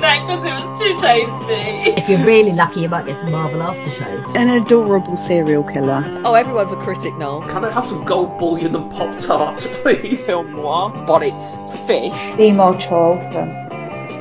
doing that because it was too tasty. If you're really lucky, you might get some Marvel after shows. An adorable serial killer. Oh, everyone's a critic, now. Can I have some gold bullion and Pop Tarts, please? Film noir, but it's fish. Be more Charlton.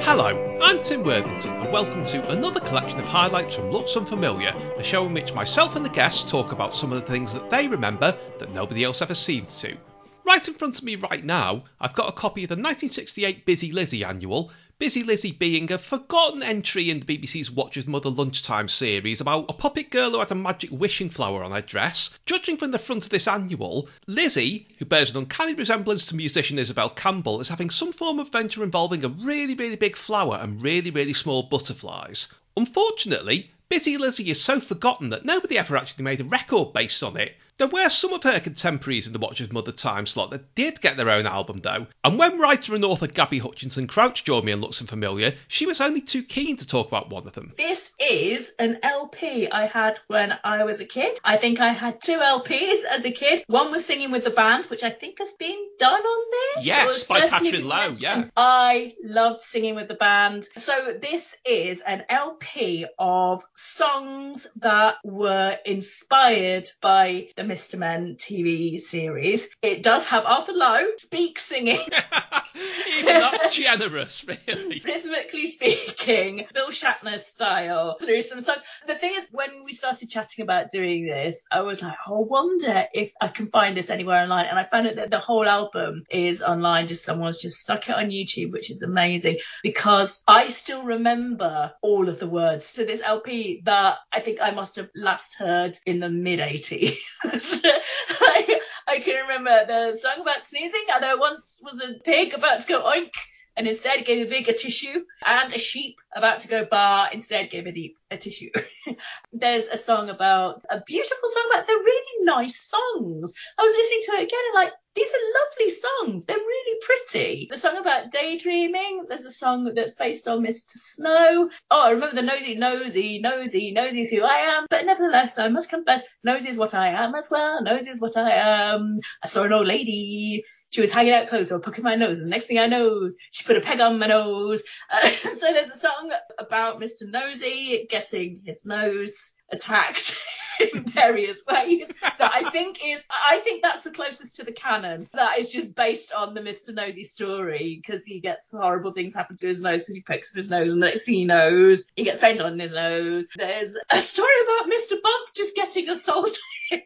Hello, I'm Tim Worthington, and welcome to another collection of highlights from Looks Unfamiliar, a show in which myself and the guests talk about some of the things that they remember that nobody else ever seems to. Right in front of me right now, I've got a copy of the 1968 Busy Lizzie annual, Busy Lizzie being a forgotten entry in the BBC's Watch With Mother Lunchtime series about a puppet girl who had a magic wishing flower on her dress. Judging from the front of this annual, Lizzie, who bears an uncanny resemblance to musician Isabel Campbell, is having some form of adventure involving a really, really big flower and really, really small butterflies. Unfortunately, Busy Lizzie is so forgotten that nobody ever actually made a record based on it. There were some of her contemporaries in the Watch With Mother time slot that did get their own album though, and when writer and author Gabby Hutchinson Crouch joined me on Looks Familiar, she was only too keen to talk about one of them. This is an LP I had when I was a kid. I think I had two LPs as a kid. One was Singing with the Band, which I think has been done on this. Yes, by Catherine Lowe, yeah. I loved Singing with the Band. So this is an LP of songs that were inspired by the Mr. Men TV series. It does have Arthur Lowe speak singing. Even that's generous, really. rhythmically speaking, Bill Shatner style through some songs. The thing is, when we started chatting about doing this, I was like, oh, I wonder if I can find this anywhere online. And I found out that the whole album is online. Just someone's just stuck it on YouTube, which is amazing because I still remember all of the words to this LP that I think I must have last heard in the mid 80s. I, I can remember the song about sneezing. And there once was a pig about to go oink and instead gave a pig a tissue and a sheep about to go bar instead gave a deep a tissue. There's a song about a beautiful song about the really nice songs. I was listening to it again and like these are lovely songs. They're really pretty. The song about daydreaming. There's a song that's based on Mr. Snow. Oh, I remember the nosy, nosy, nosy, nosy is who I am. But nevertheless, I must confess, nosy is what I am as well. Nosy is what I am. I saw an old lady she was hanging out close or poking my nose. And the next thing I know, she put a peg on my nose. Uh, so there's a song about Mr. Nosy getting his nose attacked in various ways that I think is, I think that's the closest to the canon. That is just based on the Mr. Nosy story because he gets horrible things happen to his nose because he picks his nose and next he knows, he gets paint on his nose. There's a story about Mr. Bump just getting assaulted.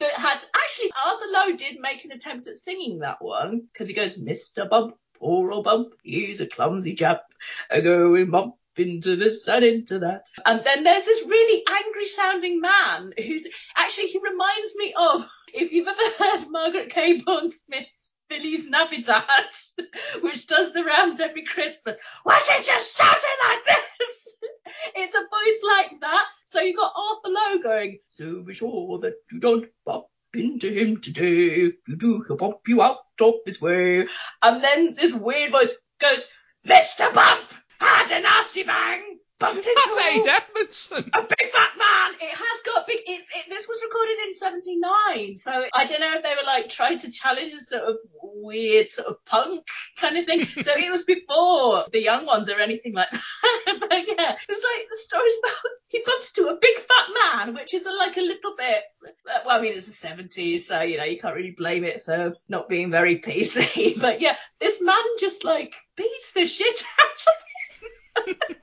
that had actually Arthur Lowe did make an attempt at singing that one because he goes, Mr. Bump, poor old Bump, he's a clumsy chap, a going bump into this and into that. And then there's this really angry sounding man who's actually he reminds me of if you've ever heard Margaret Cabourn Smith's Feliz Navidad, which does the rounds every Christmas. Why did you shout it like this? It's a voice like that. So you got Arthur Lowe going, so be sure that you don't bump into him today. If you do, he'll bump you out of his way. And then this weird voice goes, Mr. Bump had a nasty bang. Bumped into That's Ade Edmondson. a big fat man. It has got big. It's it, this was recorded in '79, so I don't know if they were like trying to challenge a sort of weird sort of punk kind of thing. so it was before the young ones or anything like that. but yeah, it was like the story's about he bumps into a big fat man, which is a, like a little bit. Well, I mean it's the '70s, so you know you can't really blame it for not being very PC. but yeah, this man just like beats the shit out of him.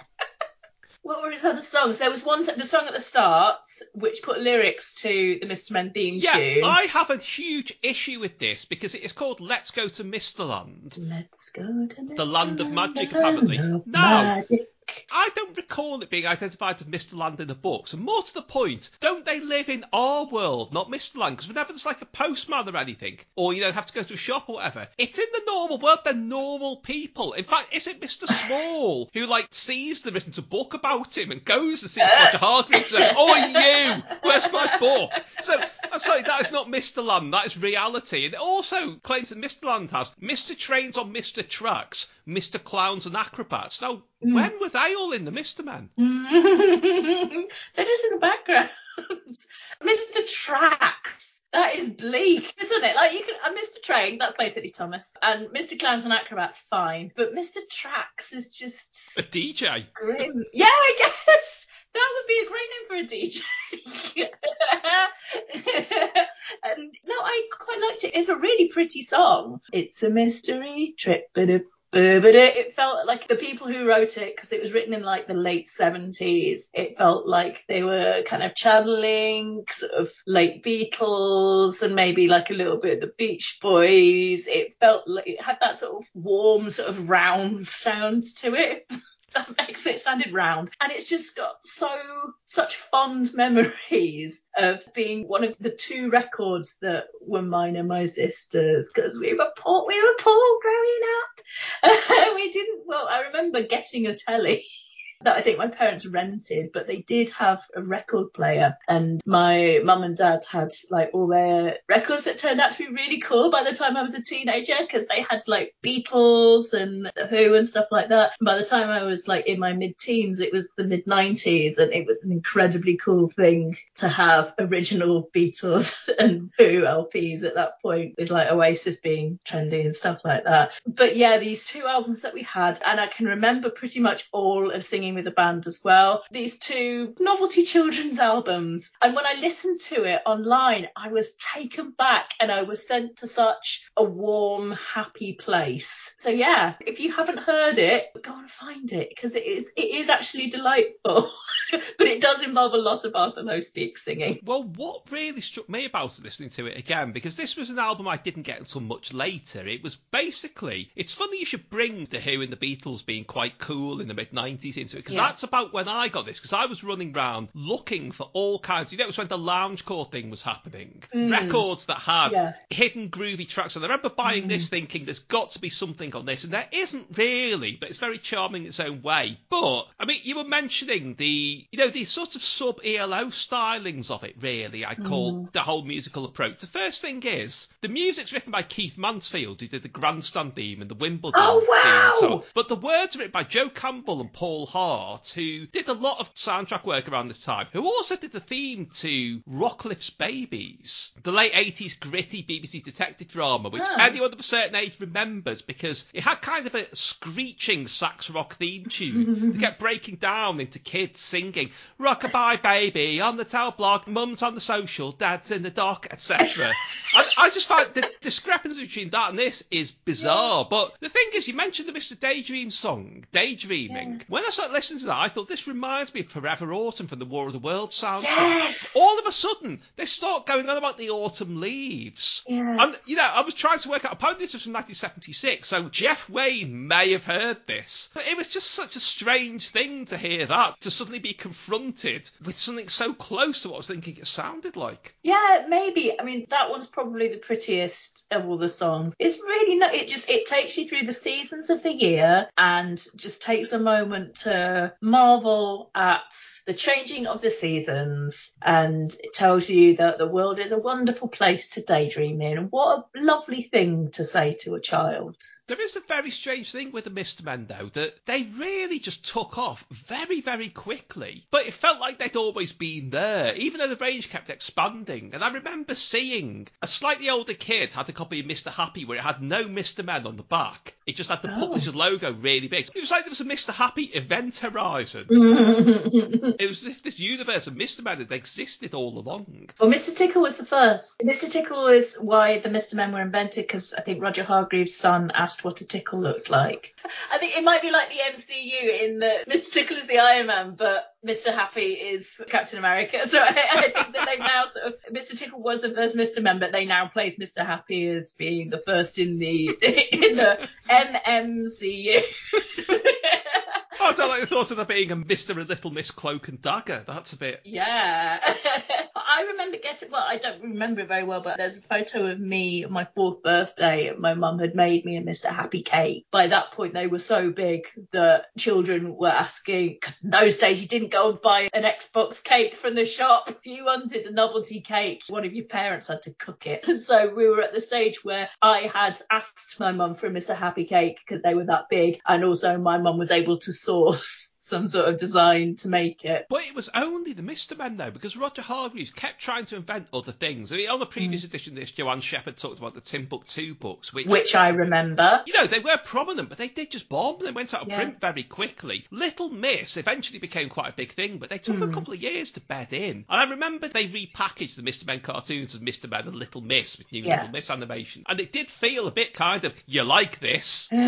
What were his other songs? There was one, the song at the start, which put lyrics to the Mr. Men theme Yeah, tune. I have a huge issue with this because it is called Let's Go to Misterland. Let's go to Mr. The land of magic, apparently. of No. magic. I don't recall it being identified as Mr. Land in the books. And more to the point, don't they live in our world, not Mr. Land? Because whenever there's like a postman or anything, or you know, have to go to a shop or whatever, it's in the normal world. They're normal people. In fact, is it Mr. Small who like sees them, written a book about him, and goes to see Roger Hargreaves and says, "Oh, you, where's my book?" So I'm sorry, that is not Mr. Land. That is reality. And it also claims that Mr. Land has Mr. Trains on Mr. Trucks, Mr. Clowns and Acrobats. Now, mm. when were they all in the Mr. Men? They're just in the background. Mr. Tracks. That is bleak, isn't it? Like you can, and Mr. Train, that's basically Thomas, and Mr. Clowns and Acrobats, fine, but Mr. Tracks is just A DJ. grim. Yeah, I guess that would be a great name for a DJ. and no, I quite liked it. It's a really pretty song. It's a mystery trip, but it but it, it felt like the people who wrote it, because it was written in like the late 70s, it felt like they were kind of channeling sort of late Beatles and maybe like a little bit of the Beach Boys. It felt like it had that sort of warm, sort of round sound to it. that makes it sounded round and it's just got so such fond memories of being one of the two records that were mine and my sisters because we were poor we were poor growing up we didn't well i remember getting a telly that I think my parents rented, but they did have a record player. And my mum and dad had like all their records that turned out to be really cool by the time I was a teenager because they had like Beatles and Who and stuff like that. And by the time I was like in my mid teens, it was the mid 90s and it was an incredibly cool thing to have original Beatles and Who LPs at that point with like Oasis being trendy and stuff like that. But yeah, these two albums that we had, and I can remember pretty much all of singing with the band as well. These two novelty children's albums. And when I listened to it online, I was taken back and I was sent to such a warm, happy place. So yeah, if you haven't heard it, go and find it because it is it is actually delightful. but it does involve a lot of Arthur Lowe speak singing. Well, what really struck me about listening to it again, because this was an album I didn't get until much later. It was basically, it's funny you should bring The Who and the Beatles being quite cool in the mid 90s into it, because Yeah. that's about when I got this, because I was running around looking for all kinds, you know, it was when the loungecore thing was happening. Mm. Records that had Yeah. hidden groovy tracks. And I remember buying this mm. thinking there's got to be something on this, and there isn't really, but it's very charming in its own way. But, I mean, you were mentioning the, you know, the sort of sub ELO stylings of it, really, I call mm. the whole musical approach. The first thing is, the music's written by Keith Mansfield, who did the Grandstand theme and the Wimbledon Oh, theme. wow! and so. But the words are written by Joe Campbell and Paul Hart, who did a lot of soundtrack work around this time, who also did the theme to Rockliffe's Babies, the late 80s gritty BBC detective drama, which hmm. Oh. anyone of a certain age remembers because it had kind of a screeching sax rock theme tune that kept breaking down into kids singing Rockabye Baby on the tel block, mum's on the social, dad's in the dock, etc. I just find the discrepancy between that and this is bizarre. But the thing is, you mentioned the Mr. Daydream song, Daydreaming. When I started listening to that, I thought this reminds me of Forever Autumn from the War of the Worlds soundtrack. Yes! All of a sudden, they start going on about the autumn leaves. Yeah. And, you know, I was trying to work out, apparently this was from 1976, so Jeff Wayne may have heard this. But it was just such a strange thing to hear that, to suddenly be confronted with something so close to what I was thinking it sounded like. Yeah, maybe. I mean, that one's probably the prettiest of all the songs. It's really not. It just it takes you through the seasons of the year and just takes a moment to marvel at the changing of the seasons. And it tells you that the world is a wonderful place to daydream in. What a lovely thing to say to a child. There is a very strange thing with the Mr. Men, though, that they really just took off very, very quickly. But it felt like they'd always been there, even though the range kept expanding. And I remember seeing a slightly older kid had a copy of Mr. Happy where it had no Mr. Men on the back. It just had the Oh. publisher's logo really big. It was like there was a Mr. Happy event horizon. It was as if this universe of Mr. Men had existed all along. Well, Mr. Tickle was the first. Mr. Tickle is why the Mr. Men were invented because I think Roger Hargreaves' son asked what a tickle looked like. I think it might be like the MCU in that Mr. Tickle is the Iron Man, but Mr. Happy is Captain America. So I, I think that they've now sort of Mr. Tickle was the first Mr. Men, but they now place Mr. Happy as being the first in the in the MMCU. Oh, I don't like the thought of there being a Mr. and Little Miss Cloak and Dagger. That's a bit. Yeah. I remember getting, well, I don't remember it very well, but there's a photo of me on my fourth birthday. My mum had made me a Mr. Happy cake. By that point, they were so big that children were asking, because in those days you didn't go and buy an Xbox cake from the shop. If you wanted a novelty cake, one of your parents had to cook it. And so we were at the stage where I had asked my mum for a Mr. Happy cake because they were that big. And also my mum was able to source some sort of design to make it. But it was only the Mr. Men though, because Roger Hargreaves kept trying to invent other things. I mean, on the previous edition of this, Joanne Shepherd talked about the Timbuctoo books, which, Which I remember. you know, they were prominent, but they did just bomb. They went out of Yeah. print very quickly. Little Miss eventually became quite a big thing, but they took Hmm. a couple of years to bed in. And I remember they repackaged the Mr. Men cartoons as Mr. Men and Little Miss with new Yeah. Little Miss animation. And it did feel a bit kind of, you like this.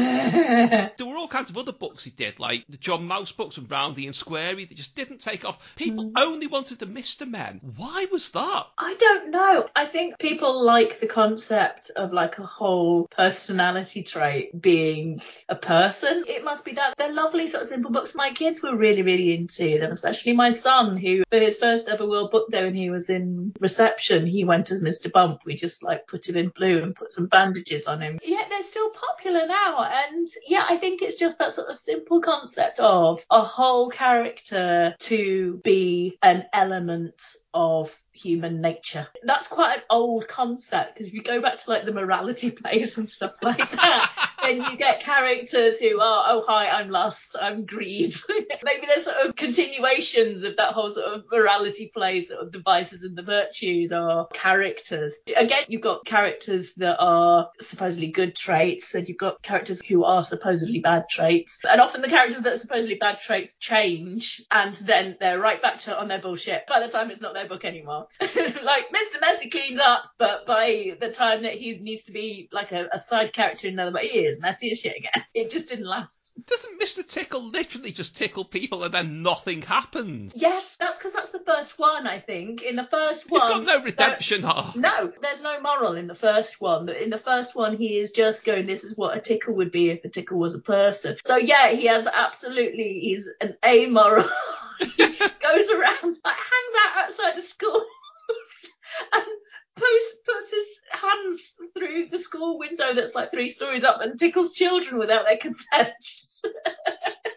There were all kinds of other books he did, like the John Mouse books and Roundy and Squarey, that just didn't take off. People mm. only wanted the Mr. Men. Why was that? I don't know. I think people like the concept of like a whole personality trait being a person. It must be that they're lovely sort of simple books. My kids were really, really into them, especially my son, who for his first ever World Book Day when he was in reception, he went as Mr. Bump. We just like put him in blue and put some bandages on him. Yet they're still popular now. And yeah, I think it's just that sort of simple concept of a whole character to be an element of human nature. That's quite an old concept because if you go back to like the morality plays and stuff like that, then you get characters who are, oh hi, I'm lust, I'm greed. Maybe there's sort of continuations of that whole sort of morality plays, sort of the vices and the virtues are characters. Again, you've got characters that are supposedly good traits and you've got characters who are supposedly bad traits. And often the characters that are supposedly bad traits change and then they're right back to on their bullshit by the time it's not their book anymore. like Mr. Messy cleans up, but by the time that he needs to be like a, a side character in another book, he is messy as shit again. It just didn't last. Doesn't Mr. Tickle literally just tickle people and then nothing happens? Yes, that's because that's the first one, I think. In the first He's one. got no redemption arc. No, there's no moral in the first one. In the first one, he is just going, this is what a tickle would be if a tickle was a person. So yeah, he has absolutely, he's an amoral. he goes around, like hangs out outside the schools and post, puts his hands through the school window that's like three stories up and tickles children without their consent.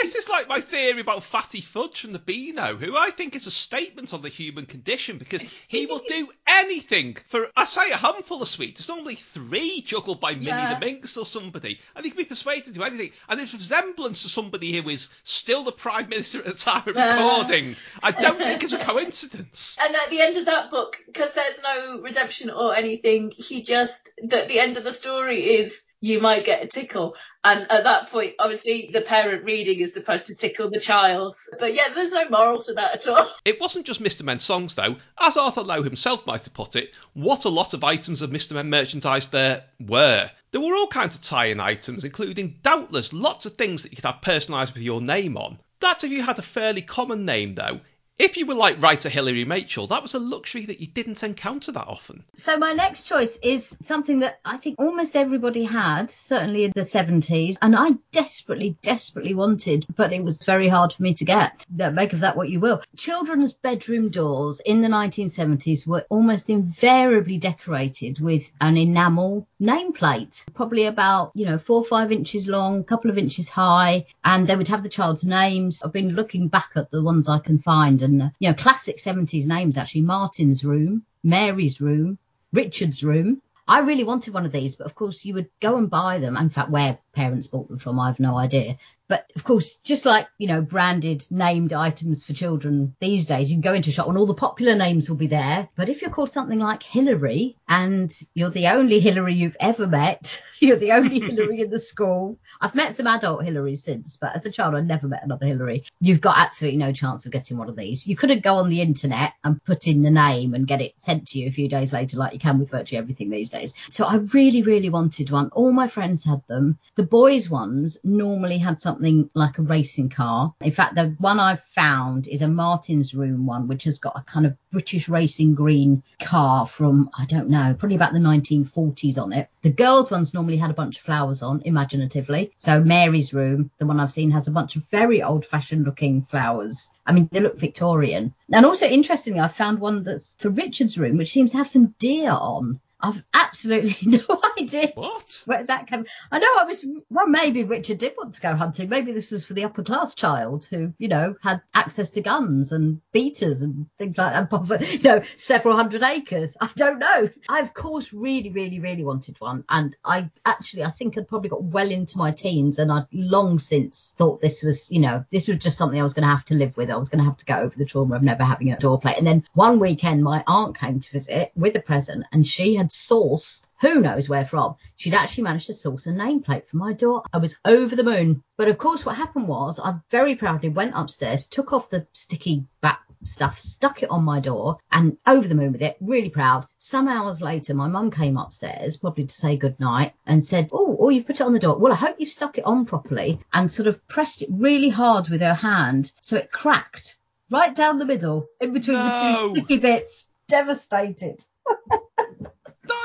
This is like my theory about Fatty Fudge from the Beano, who I think is a statement on the human condition because he will do anything for, I say, a handful of sweets. There's normally three juggled by Minnie Yeah. the Minx or somebody, and he can be persuaded to do anything. And his resemblance to somebody who is still the Prime Minister at the time of Yeah. recording, I don't think is a coincidence. And at the end of that book, because there's no redemption or anything, he just the, the end of the story is you might get a tickle. And at that point, obviously, the parent reading is supposed to tickle the child. But yeah, there's no moral to that at all. It wasn't just Mr. Men songs, though. As Arthur Lowe himself might have put it, what a lot of items of Mr. Men merchandise there were. There were all kinds of tie-in items, including doubtless lots of things that you could have personalised with your name on. That's if you had a fairly common name, though. If you were like writer Hilary Machel, that was a luxury that you didn't encounter that often. So my next choice is something that I think almost everybody had, certainly in the 70s, and I desperately, desperately wanted, but it was very hard for me to get. Make of that what you will. Children's bedroom doors in the 1970s were almost invariably decorated with an enamel nameplate, probably about, you know, four or five inches long, a couple of inches high, and they would have the child's names. I've been looking back at the ones I can find, and, you know, classic 70s names actually Martin's Room, Mary's Room, Richard's Room. I really wanted one of these, but of course you would go and buy them. In fact, where parents bought them from, I have no idea. But of course, just like, you know, branded named items for children these days, you can go into a shop and all the popular names will be there. But if you're called something like Hillary and you're the only Hillary you've ever met, you're the only Hillary in the school. I've met some adult Hillarys since, but as a child, I never met another Hillary. You've got absolutely no chance of getting one of these. You couldn't go on the internet and put in the name and get it sent to you a few days later, like you can with virtually everything these days. So I really, really wanted one. All my friends had them. The boys' ones normally had something like a racing car. In fact, the one I've found is a Martin's Room one, which has got a kind of British racing green car from, I don't know, probably about the 1940s on it. The girls' ones normally had a bunch of flowers on, imaginatively. So Mary's Room, the one I've seen, has a bunch of very old fashioned looking flowers. I mean, they look Victorian. And also, interestingly, I found one that's for Richard's Room, which seems to have some deer on. I've absolutely no idea What? where that came. I know I was, well, maybe Richard did want to go hunting. Maybe this was for the upper class child who, you know, had access to guns and beaters and things like that. Possibly, you know, several hundred acres. I don't know. I, of course, really, really, really wanted one. And I actually, I think I'd probably got well into my teens and I'd long since thought this was, you know, this was just something I was going to have to live with. I was going to have to go over the trauma of never having a door plate. And then one weekend, my aunt came to visit with a present and she had sourced who knows where from. She'd actually managed to source a nameplate for my door. I was over the moon. But of course, what happened was I very proudly went upstairs, took off the sticky back stuff, stuck it on my door, and over the moon with it, really proud. Some hours later, my mum came upstairs, probably to say goodnight, and said, Oh, oh, you've put it on the door. Well, I hope you've stuck it on properly, and sort of pressed it really hard with her hand so it cracked right down the middle in between the two sticky bits. Devastated.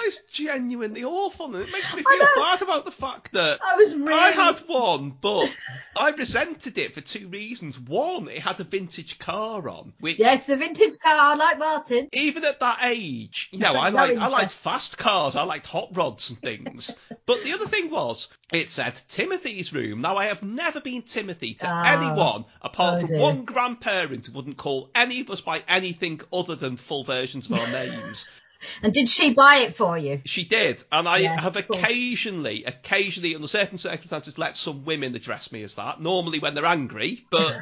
That is genuinely awful, and it makes me feel bad about the fact that I was really. I had one, but I resented it for two reasons. One, it had a vintage car on, which Yes, a vintage car like Martin. even at that age, you know, I No like I like fast cars, I liked hot rods and things. but the other thing was, it said Timothy's room. Now I have never been Timothy to Ah. anyone apart Oh, from one grandparent who wouldn't call any of us by anything other than full versions of our names. And did she buy it for you? She did, and I have occasionally, occasionally under certain circumstances, let some women address me as that. Normally when they're angry, but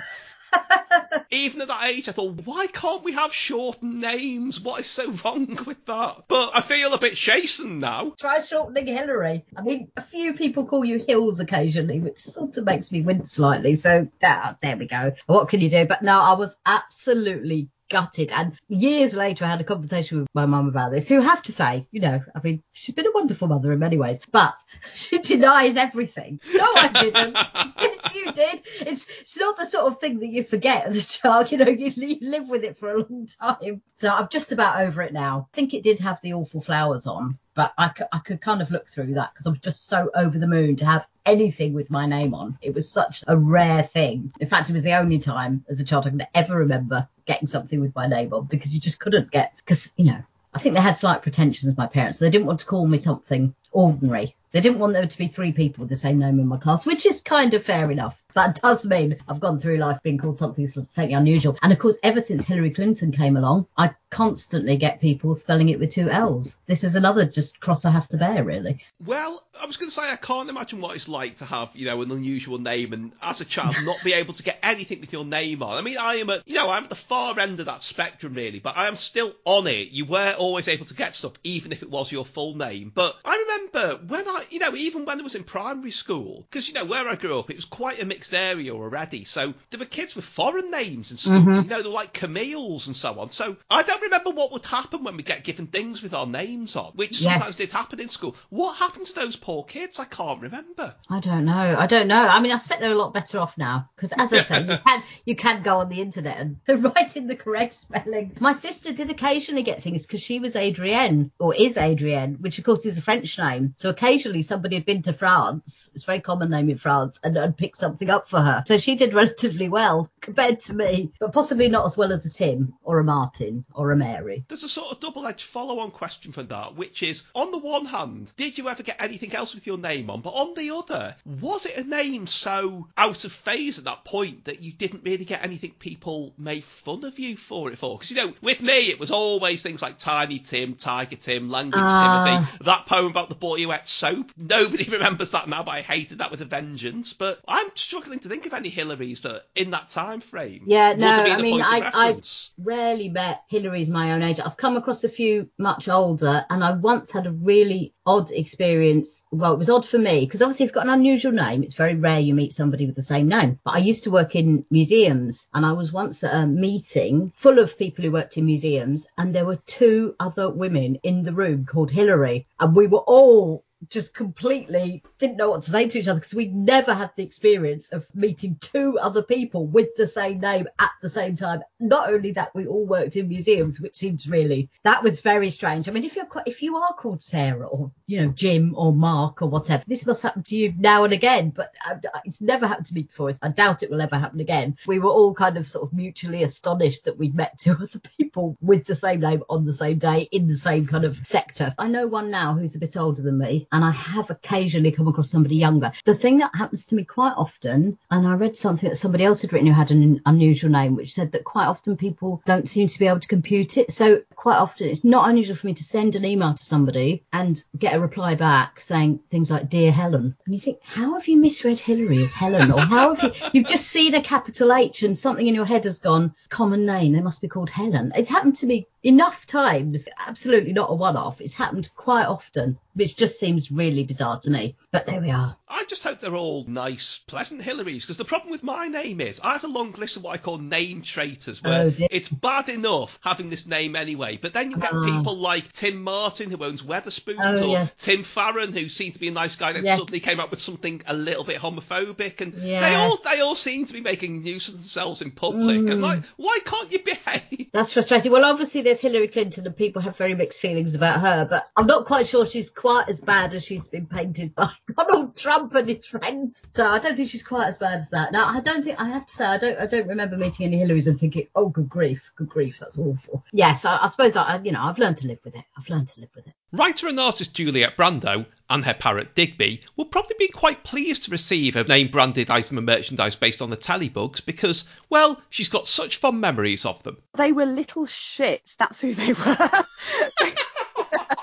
even at that age, I thought, why can't we have short names? What is so wrong with that? But I feel a bit chastened now. Try shortening Hillary. I mean, a few people call you Hills occasionally, which sort of makes me wince slightly. So ah, there we go. What can you do? But no, I was absolutely gutted. And years later, I had a conversation with my mum about this, who have to say, you know, I mean, she's been a wonderful mother in many ways, but she denies everything. No, I didn't. yes, you did. It's it's not the sort of thing that you forget as a child. You know, you, li- live with it for a long time. So I'm just about over it now. I think it did have the awful flowers on, but I, c- I could kind of look through that because I was just so over the moon to have anything with my name on. It was such a rare thing. In fact, it was the only time as a child I can ever remember getting something with my name on because you just couldn't get, because, you know, I think they had slight pretensions, my parents. They didn't want to call me something ordinary. They didn't want there to be three people with the same name in my class, which is kind of fair enough. That does mean I've gone through life being called something slightly unusual. And of course, ever since Hillary Clinton came along, I constantly get people spelling it with two L's. This is another just cross I have to bear, really. Well, I was going to say I can't imagine what it's like to have, you know, an unusual name and as a child not be able to get anything with your name on. I mean, I am at, you know, I'm at the far end of that spectrum really, but I am still on it. You were always able to get stuff, even if it was your full name. But I remember when I, you know, even when I was in primary school, because you know where I grew up, it was quite a mixed area already. So there were kids with foreign names in school. Mm-hmm. You know, they were like Camille's and so on. So I don't remember what would happen when we get given things with our names on, which Yes. sometimes did happen in school. What happened to those poor kids? I can't remember. I don't know. I don't know. I mean, I suspect they're a lot better off now because, as I say, you can you can go on the internet and write in the correct spelling. My sister did occasionally get things because she was Adrienne or is Adrienne, which of course is a French name. So occasionally somebody had been to France. It's a very common name in France and, and picked something up for her. So she did relatively well compared to me, but possibly not as well as a Tim or a Martin or a Mary. There's a sort of double-edged follow-on question from that, which is, on the one hand, did you ever get anything else with your name on? But on the other, was it a name so out of phase at that point that you didn't really get anything people made fun of you for it for? Because, you know, with me, it was always things like Tiny Tim, Tiger Tim, Language Ah. Timothy, that poem about the boy who ate soap. Nobody remembers that now, but I hated that with a vengeance. But I'm struggling to think of any Hillarys that, in that time frame, Yeah, no, I mean, I, I reference. rarely met Hillary's my own age. I've come across a few much older, and I once had a really odd experience. Well, it was odd for me because obviously, if you've got an unusual name, it's very rare you meet somebody with the same name. But I used to work in museums, and I was once at a meeting full of people who worked in museums, and there were two other women in the room called Hillary, and we were all just completely didn't know what to say to each other because we'd never had the experience of meeting two other people with the same name at the same time. Not only that, we all worked in museums, which seems really that was very strange. I mean, if you're if you are called Sarah or you know Jim or Mark or whatever, this must happen to you now and again, but uh, it's never happened to me before. I doubt it will ever happen again. We were all kind of sort of mutually astonished that we'd met two other people with the same name on the same day in the same kind of sector. I know one now who's a bit older than me, and I have occasionally come across somebody younger. The thing that happens to me quite often, and I read something that somebody else had written who had an unusual name, which said that quite often people don't seem to be able to compute it. So quite often it's not unusual for me to send an email to somebody and get a reply back saying things like "Dear Helen," and you think, how have you misread Hillary as Helen, or how have you you've just seen a capital H and something in your head has gone common name. They must be called Helen. It's happened to me enough times. Absolutely not a one-off. It's happened quite often, which just seems really bizarre to me. But there we are. I just hope they're all nice, pleasant Hillarys, because the problem with my name is I have a long list of what I call name traitors, where Oh, it's bad enough having this name anyway, but then you get Ah. people like Tim Martin, who owns Wetherspoons, Oh, or yes. Tim Farron, who seemed to be a nice guy, that Yes. suddenly came up with something a little bit homophobic, and they all they all seem to be making nuisance of themselves in public, and Mm. like, why can't you behave? That's frustrating. Well, obviously there's Hillary Clinton and people have very mixed feelings about her, but I'm not quite sure she's quite as bad as she's been painted by Donald Trump and his friends. So I don't think she's quite as bad as that. Now I don't think I have to say I don't I don't remember meeting any Hillarys and thinking, oh good grief, good grief, that's awful. Yes, I, I suppose I you know I've learned to live with it. I've learned to live with it. Writer and artist Juliet Brando and her parrot Digby will probably be quite pleased to receive a name branded item of merchandise based on the Telebugs because, well, she's got such fond memories of them. They were little shits. That's who they were.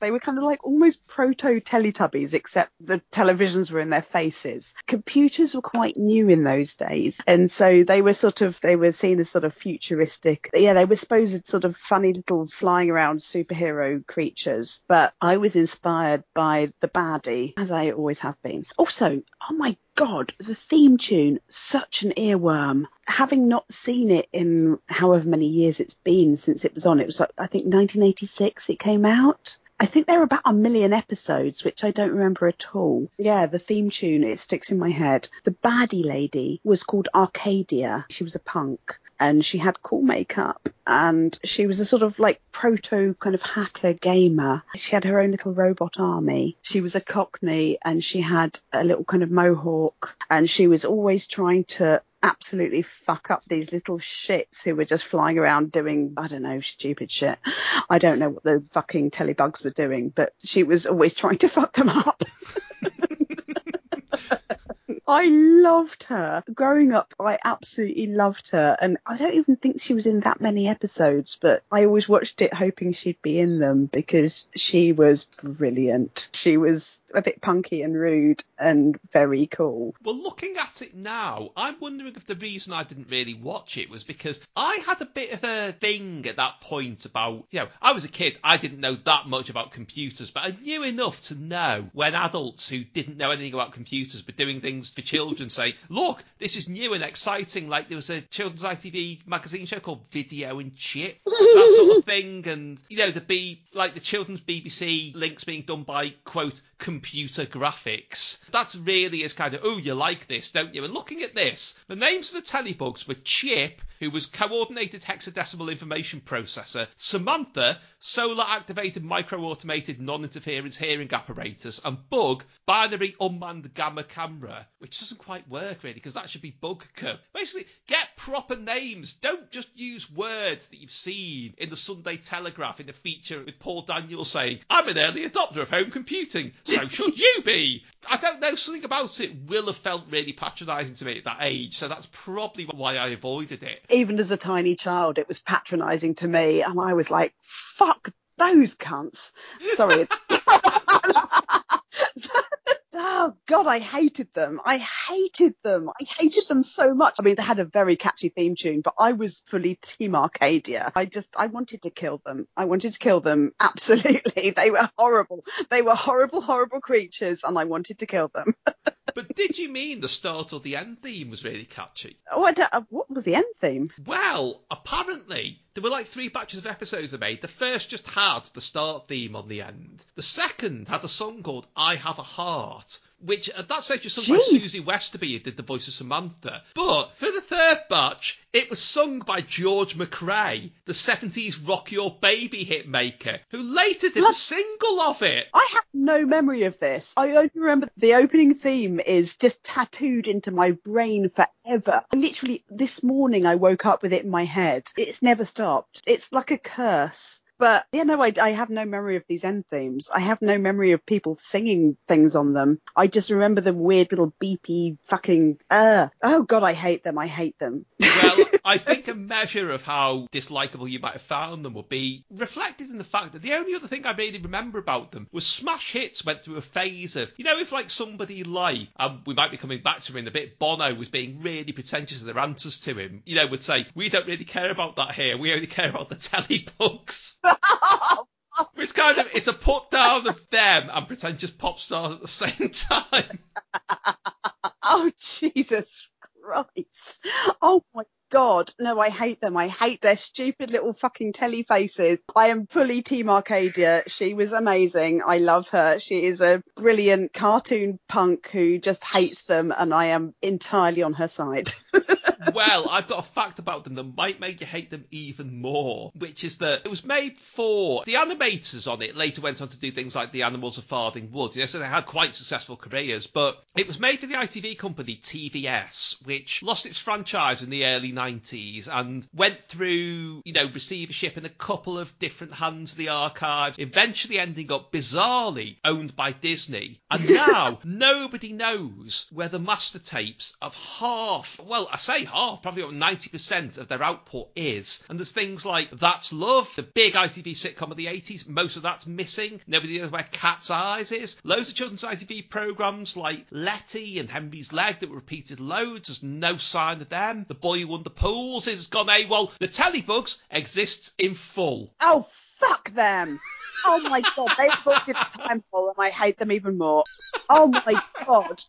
They were kind of like almost proto Teletubbies, except the televisions were in their faces. Computers were quite new in those days, and so they were sort of they were seen as sort of futuristic. Yeah, they were supposed sort of funny little flying around superhero creatures. But I was inspired by the baddie, as I always have been. Also, oh my God, the theme tune, such an earworm. Having not seen it in however many years it's been since it was on, it was like, I think 1986 it came out. I think there were about a million episodes, which I don't remember at all. Yeah, the theme tune, it sticks in my head. The baddie lady was called Arcadia. She was a punk and she had cool makeup and she was a sort of like proto kind of hacker gamer. She had her own little robot army. She was a cockney and she had a little kind of mohawk and she was always trying to absolutely fuck up these little shits who were just flying around doing, I don't know, stupid shit. I don't know what the fucking telebugs were doing, but she was always trying to fuck them up. I loved her. Growing up, I absolutely loved her. And I don't even think she was in that many episodes, but I always watched it hoping she'd be in them because she was brilliant. She was a bit punky and rude and very cool. Well, looking at it now, I'm wondering if the reason I didn't really watch it was because I had a bit of a thing at that point about, you know, I was a kid, I didn't know that much about computers, but I knew enough to know when adults who didn't know anything about computers were doing things for children say, look, this is new and exciting. Like there was a children's ITV magazine show called Video and Chip, that sort of thing. And, you know, the B, like the children's BBC links being done by, quote, computer graphics. That's really is kind of, oh, you like this, don't you? And looking at this, the names of the telebugs were Chip, who was coordinated hexadecimal information processor, Samantha, solar activated micro automated non interference hearing apparatus, and Bug, binary unmanned gamma camera, which doesn't quite work really because that should be Bug Bugcam. Basically, get proper names. Don't just use words that you've seen in the Sunday Telegraph in the feature with Paul Daniels saying, I'm an early adopter of home computing. So should you be? I don't know, something about it will have felt really patronising to me at that age, so that's probably why I avoided it. Even as a tiny child, it was patronising to me, and I was like, fuck those cunts. Sorry. God, I hated them. I hated them. I hated them so much. I mean, they had a very catchy theme tune, but I was fully Team Arcadia. I just, I wanted to kill them. I wanted to kill them. Absolutely. They were horrible. They were horrible, horrible creatures and I wanted to kill them. But did you mean the start or the end theme was really catchy? Oh, I don't, what was the end theme? Well, apparently there were like three batches of episodes they made. The first just had the start theme on the end. The second had a song called "I Have a Heart." Which at that stage was sung by Susie Westerby, who did the voice of Samantha. But for the third batch, it was sung by George McCrae, the 70s Rock Your Baby hit maker, who later did a single of it. I have no memory of this. I only remember the opening theme is just tattooed into my brain forever. Literally, this morning I woke up with it in my head. It's never stopped. It's like a curse. But yeah, no, I, I have no memory of these end themes. I have no memory of people singing things on them. I just remember the weird little beepy fucking, uh, oh god, I hate them. I hate them. Well, I think a measure of how dislikable you might have found them would be reflected in the fact that the only other thing I really remember about them was Smash Hits went through a phase of, you know, if like somebody like, and we might be coming back to him in a bit, Bono was being really pretentious in their answers to him, you know, would say, we don't really care about that here, we only care about the telly books. Which kind of, it's a put down of them and pretentious pop stars at the same time. Oh Jesus Christ! Oh my God! No, I hate them. I hate their stupid little fucking telly faces. I am fully Team Arcadia. She was amazing. I love her. She is a brilliant cartoon punk who just hates them, and I am entirely on her side. well, I've got a fact about them that might make you hate them even more, which is that it was made for the animators on it. Later went on to do things like the Animals of Farthing Woods, you know, so they had quite successful careers. But it was made for the ITV company TVS, which lost its franchise in the early 90s and went through, you know, receivership in a couple of different hands of the archives, eventually ending up bizarrely owned by Disney. And now nobody knows where the master tapes of half, well, I say half, probably about 90% of their output is. And there's things like That's Love, the big ITV sitcom of the 80s, most of that's missing. Nobody knows where Cat's Eyes is. Loads of children's ITV programmes like Letty and Henry's Leg that were repeated loads, there's no sign of them. The Boy Who Won the Pools is gone AWOL. The Telebugs exists in full. oh fuck them! Oh my God! They avoided the time hole, and I hate them even more. Oh my God!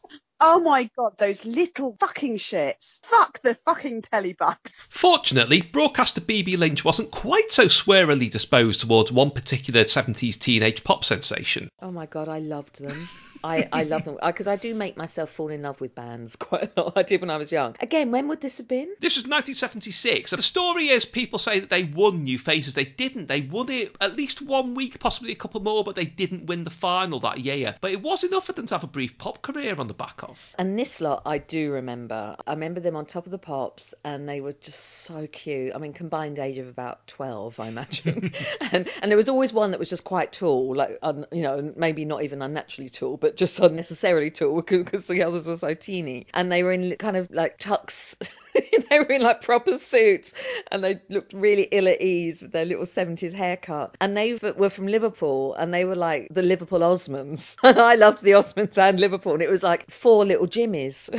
Oh my God! Those little fucking shits! Fuck the fucking telebugs! Fortunately, broadcaster BB Lynch wasn't quite so swearily disposed towards one particular 70s teenage pop sensation. Oh my god, I loved them. I, I love them uh, because I do make myself fall in love with bands quite a lot. I did when I was young. Again, when would this have been? This was 1976. The story is people say that they won New Faces. They didn't. They won it at least one week, possibly a couple more, but they didn't win the final that year. But it was enough for them to have a brief pop career on the back of. And this lot, I do remember. I remember them on top of the pops, and they were just so cute. I mean, combined age of about twelve, I imagine. and and there was always one that was just quite tall, like un, you know, maybe not even unnaturally tall, but just unnecessarily tall because the others were so teeny. And they were in kind of like tux. they were in like proper suits and they looked really ill at ease with their little 70s haircut. And they were from Liverpool and they were like the Liverpool Osmonds. And I loved the Osmonds and Liverpool. And it was like four little Jimmies.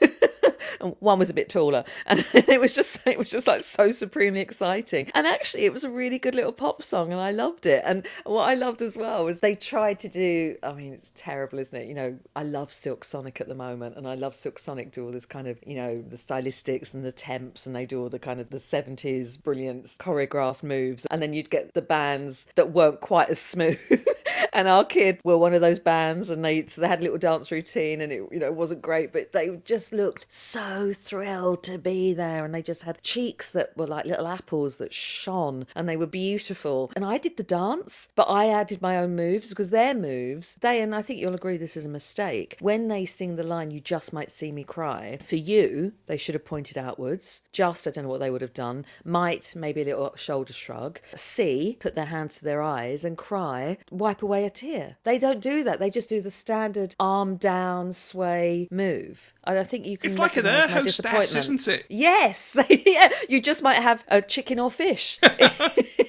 and one was a bit taller. And it was just it was just like so supremely exciting. And actually it was a really good little pop song and I loved it. And what I loved as well was they tried to do I mean it's terrible isn't it? You know I love Silk Sonic at the moment and I love Silk Sonic do all this kind of you know the stylistics and the temps and they do all the kind of the 70s brilliant choreographed moves. And then you'd get the bands that weren't quite as smooth. And our kid were one of those bands and they so they had a little dance routine and it you know wasn't great but they just looked so thrilled to be there. And they just had cheeks that were like little apples that shone and they were beautiful. And I did the dance but I added my own moves because their moves they and I think you'll agree this is a mistake. When they sing the line you just might see me cry for you they should have pointed outwards just I don't know what they would have done might maybe a little shoulder shrug C put their hands to their eyes and cry wipe away a tear. They don't do that. They just do the standard arm down sway move. And I think you can It's like an air my disappointment. isn't it? Yes, yeah. You just might have a chicken or fish.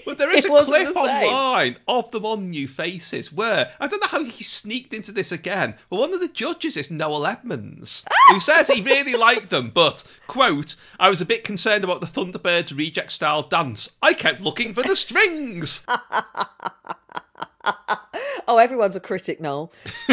But there is a clip online of them on New Faces where I don't know how he sneaked into this again, but one of the judges is Noel Edmonds, who says he really liked them, but quote, I was a bit concerned about the Thunderbirds reject style dance. I kept looking for the strings. Oh, everyone's a critic, Noel.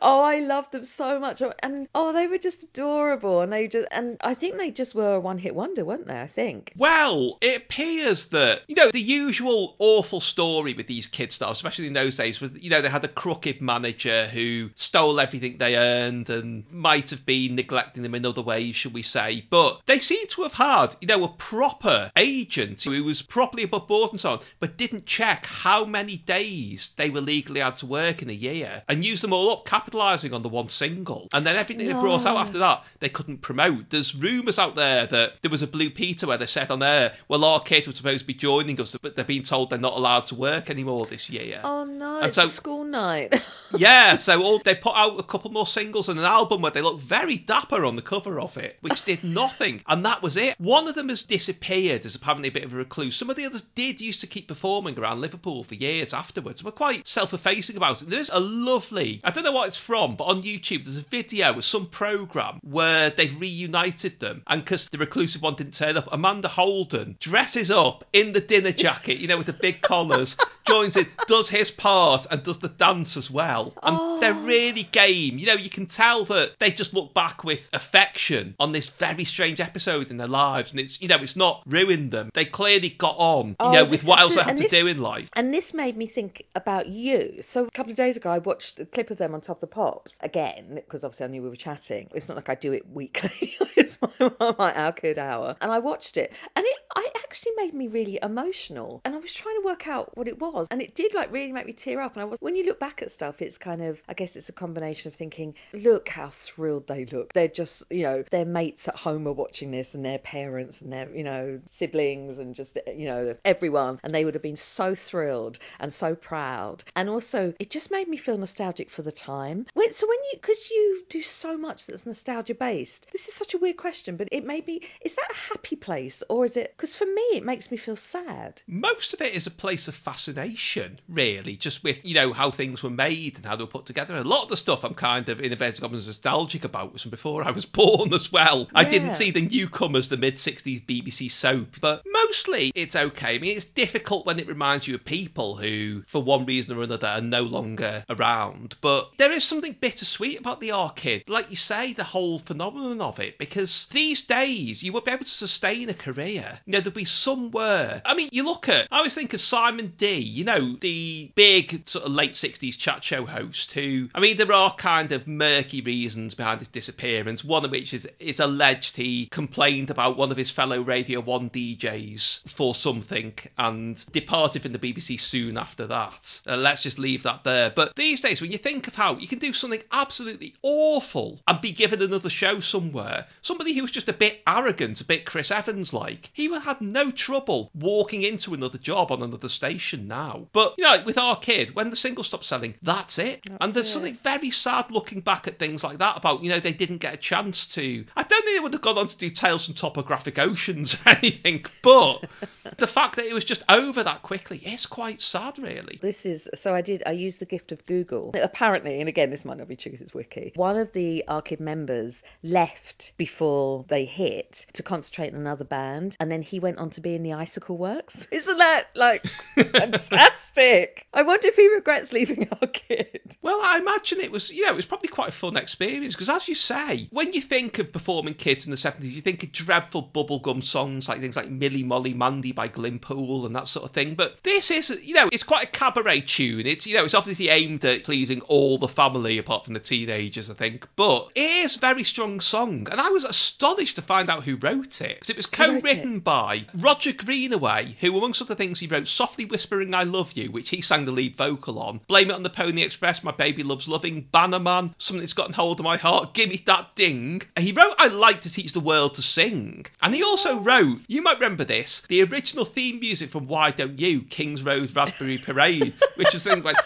oh, I loved them so much, oh, and oh, they were just adorable, and they just, and I think they just were a one-hit wonder, weren't they? I think. Well, it appears that you know the usual awful story with these kid stars, especially in those days, was you know they had a crooked manager who stole everything they earned and might have been neglecting them in other ways, should we say? But they seem to have had you know a proper agent who was properly above board and so on, but didn't check how many days they were legally allowed to work in a year and use them all up, capitalising on the one single. And then everything they brought out after that, they couldn't promote. There's rumours out there that there was a Blue Peter where they said on air, well, our kids were supposed to be joining us, but they're being told they're not allowed to work anymore this year. Oh no, And it's so- a school night. Yeah, so all they put out a couple more singles and an album where they look very dapper on the cover of it, which did nothing, and that was it. One of them has disappeared as apparently a bit of a recluse. Some of the others did used to keep performing around Liverpool for years afterwards. We're quite self-effacing about it. There's a lovely, I don't know what it's from, but on YouTube there's a video of some program where they've reunited them, and because the reclusive one didn't turn up, Amanda Holden dresses up in the dinner jacket, you know, with the big collars. joins in, does his part, and does the dance as well. And they're oh. really game. You know, you can tell that they just look back with affection on this very strange episode in their lives, and it's you know, it's not ruined them. They clearly got on, you Oh, know, with what else they had to this- do in life. And this made me think about you. So a couple of days ago, I watched a clip of them on Top of the Pops again because obviously I knew we were chatting. It's not like I do it weekly. it's my, my our hour, and I watched it, and it I actually made me really emotional. And I was trying to work out what it was, and it did like really make me tear up. And I was when you look back at stuff, it's kind of I guess it's a combination of thinking, look how thrilled they look. They're just you know their mates at home are watching this, and their parents and their you know siblings and just you know everyone, and they would have been so thrilled and so proud. And also, it just made me feel nostalgic for the time. When, so when you because you do so much that's nostalgia based, this is such a weird question, but it made me. Is that a happy place or is it? Because for me, it makes me feel sad. Most of it is a place of fascination, really, just with, you know, how things were made and how they were put together. A lot of the stuff I'm kind of, in inverted commas, nostalgic about was from before I was born as well. I didn't see the newcomers, the mid 60s BBC soap, but mostly it's okay. I mean, it's difficult when it reminds you of people who, for one reason or another, are no longer around. But there is something bittersweet about the Our Kid. Like you say, the whole phenomenon of it, because these days you would be able to sustain a career. You know, there'd be somewhere. I mean, you look at, I always think of Simon Dee, you know, the big sort of late 60s chat show host who, I mean, there are kind of murky reasons behind his disappearance, one of which is it's alleged he complained about one of his fellow Radio 1 DJs for something and departed from the BBC soon after that. Uh, let's just leave that there. But these days, when you think of how you can do something absolutely awful and be given another show somewhere, somebody who was just a bit arrogant, a bit Chris Evans like, he would have no trouble walking into another job on another station now. But, you know, with our kid, when the single stopped selling, that's it. and there's it. something very sad looking back at things like that about, you know, they didn't get a chance to. I don't think they would have gone on to do Tales from Topographic Oceans or anything, but the fact that it was just over that quickly is quite sad, really. This is so I did I used the gift of Google. Apparently, and again this might not be true 'cause it's wiki. One of the Our Kid members left before they hit to concentrate on another band, and then he went on to be in the Icicle Works. Isn't that like fantastic? I wonder if he regrets leaving Our Kid. Well, I imagine it was, you know, it was probably quite a fun experience because, as you say, when you think of performing kids in the 70s, you think of dreadful bubblegum songs like things like Millie Molly Mandy by Glyn Poole and that sort of thing. But this is, you know, it's quite a cabaret tune. It's, you know, it's obviously aimed at pleasing all the family apart from the teenagers, I think. But it is a very strong song. And I was astonished to find out who wrote it because it was wrote it? co-written by Roger Greenaway, who, amongst other things, he wrote Softly Whispering I Love You, which he sang the lead vocal on, Blame It on the Pony Express, My Baby Loves Loving, Bannerman, Something That's Gotten Hold of My Heart, Gimme That Ding. And he wrote I Like to Teach the World to Sing. And he also oh. wrote, you might remember this, the original theme music from Why Don't You, King's Road Raspberry Parade, which is things like.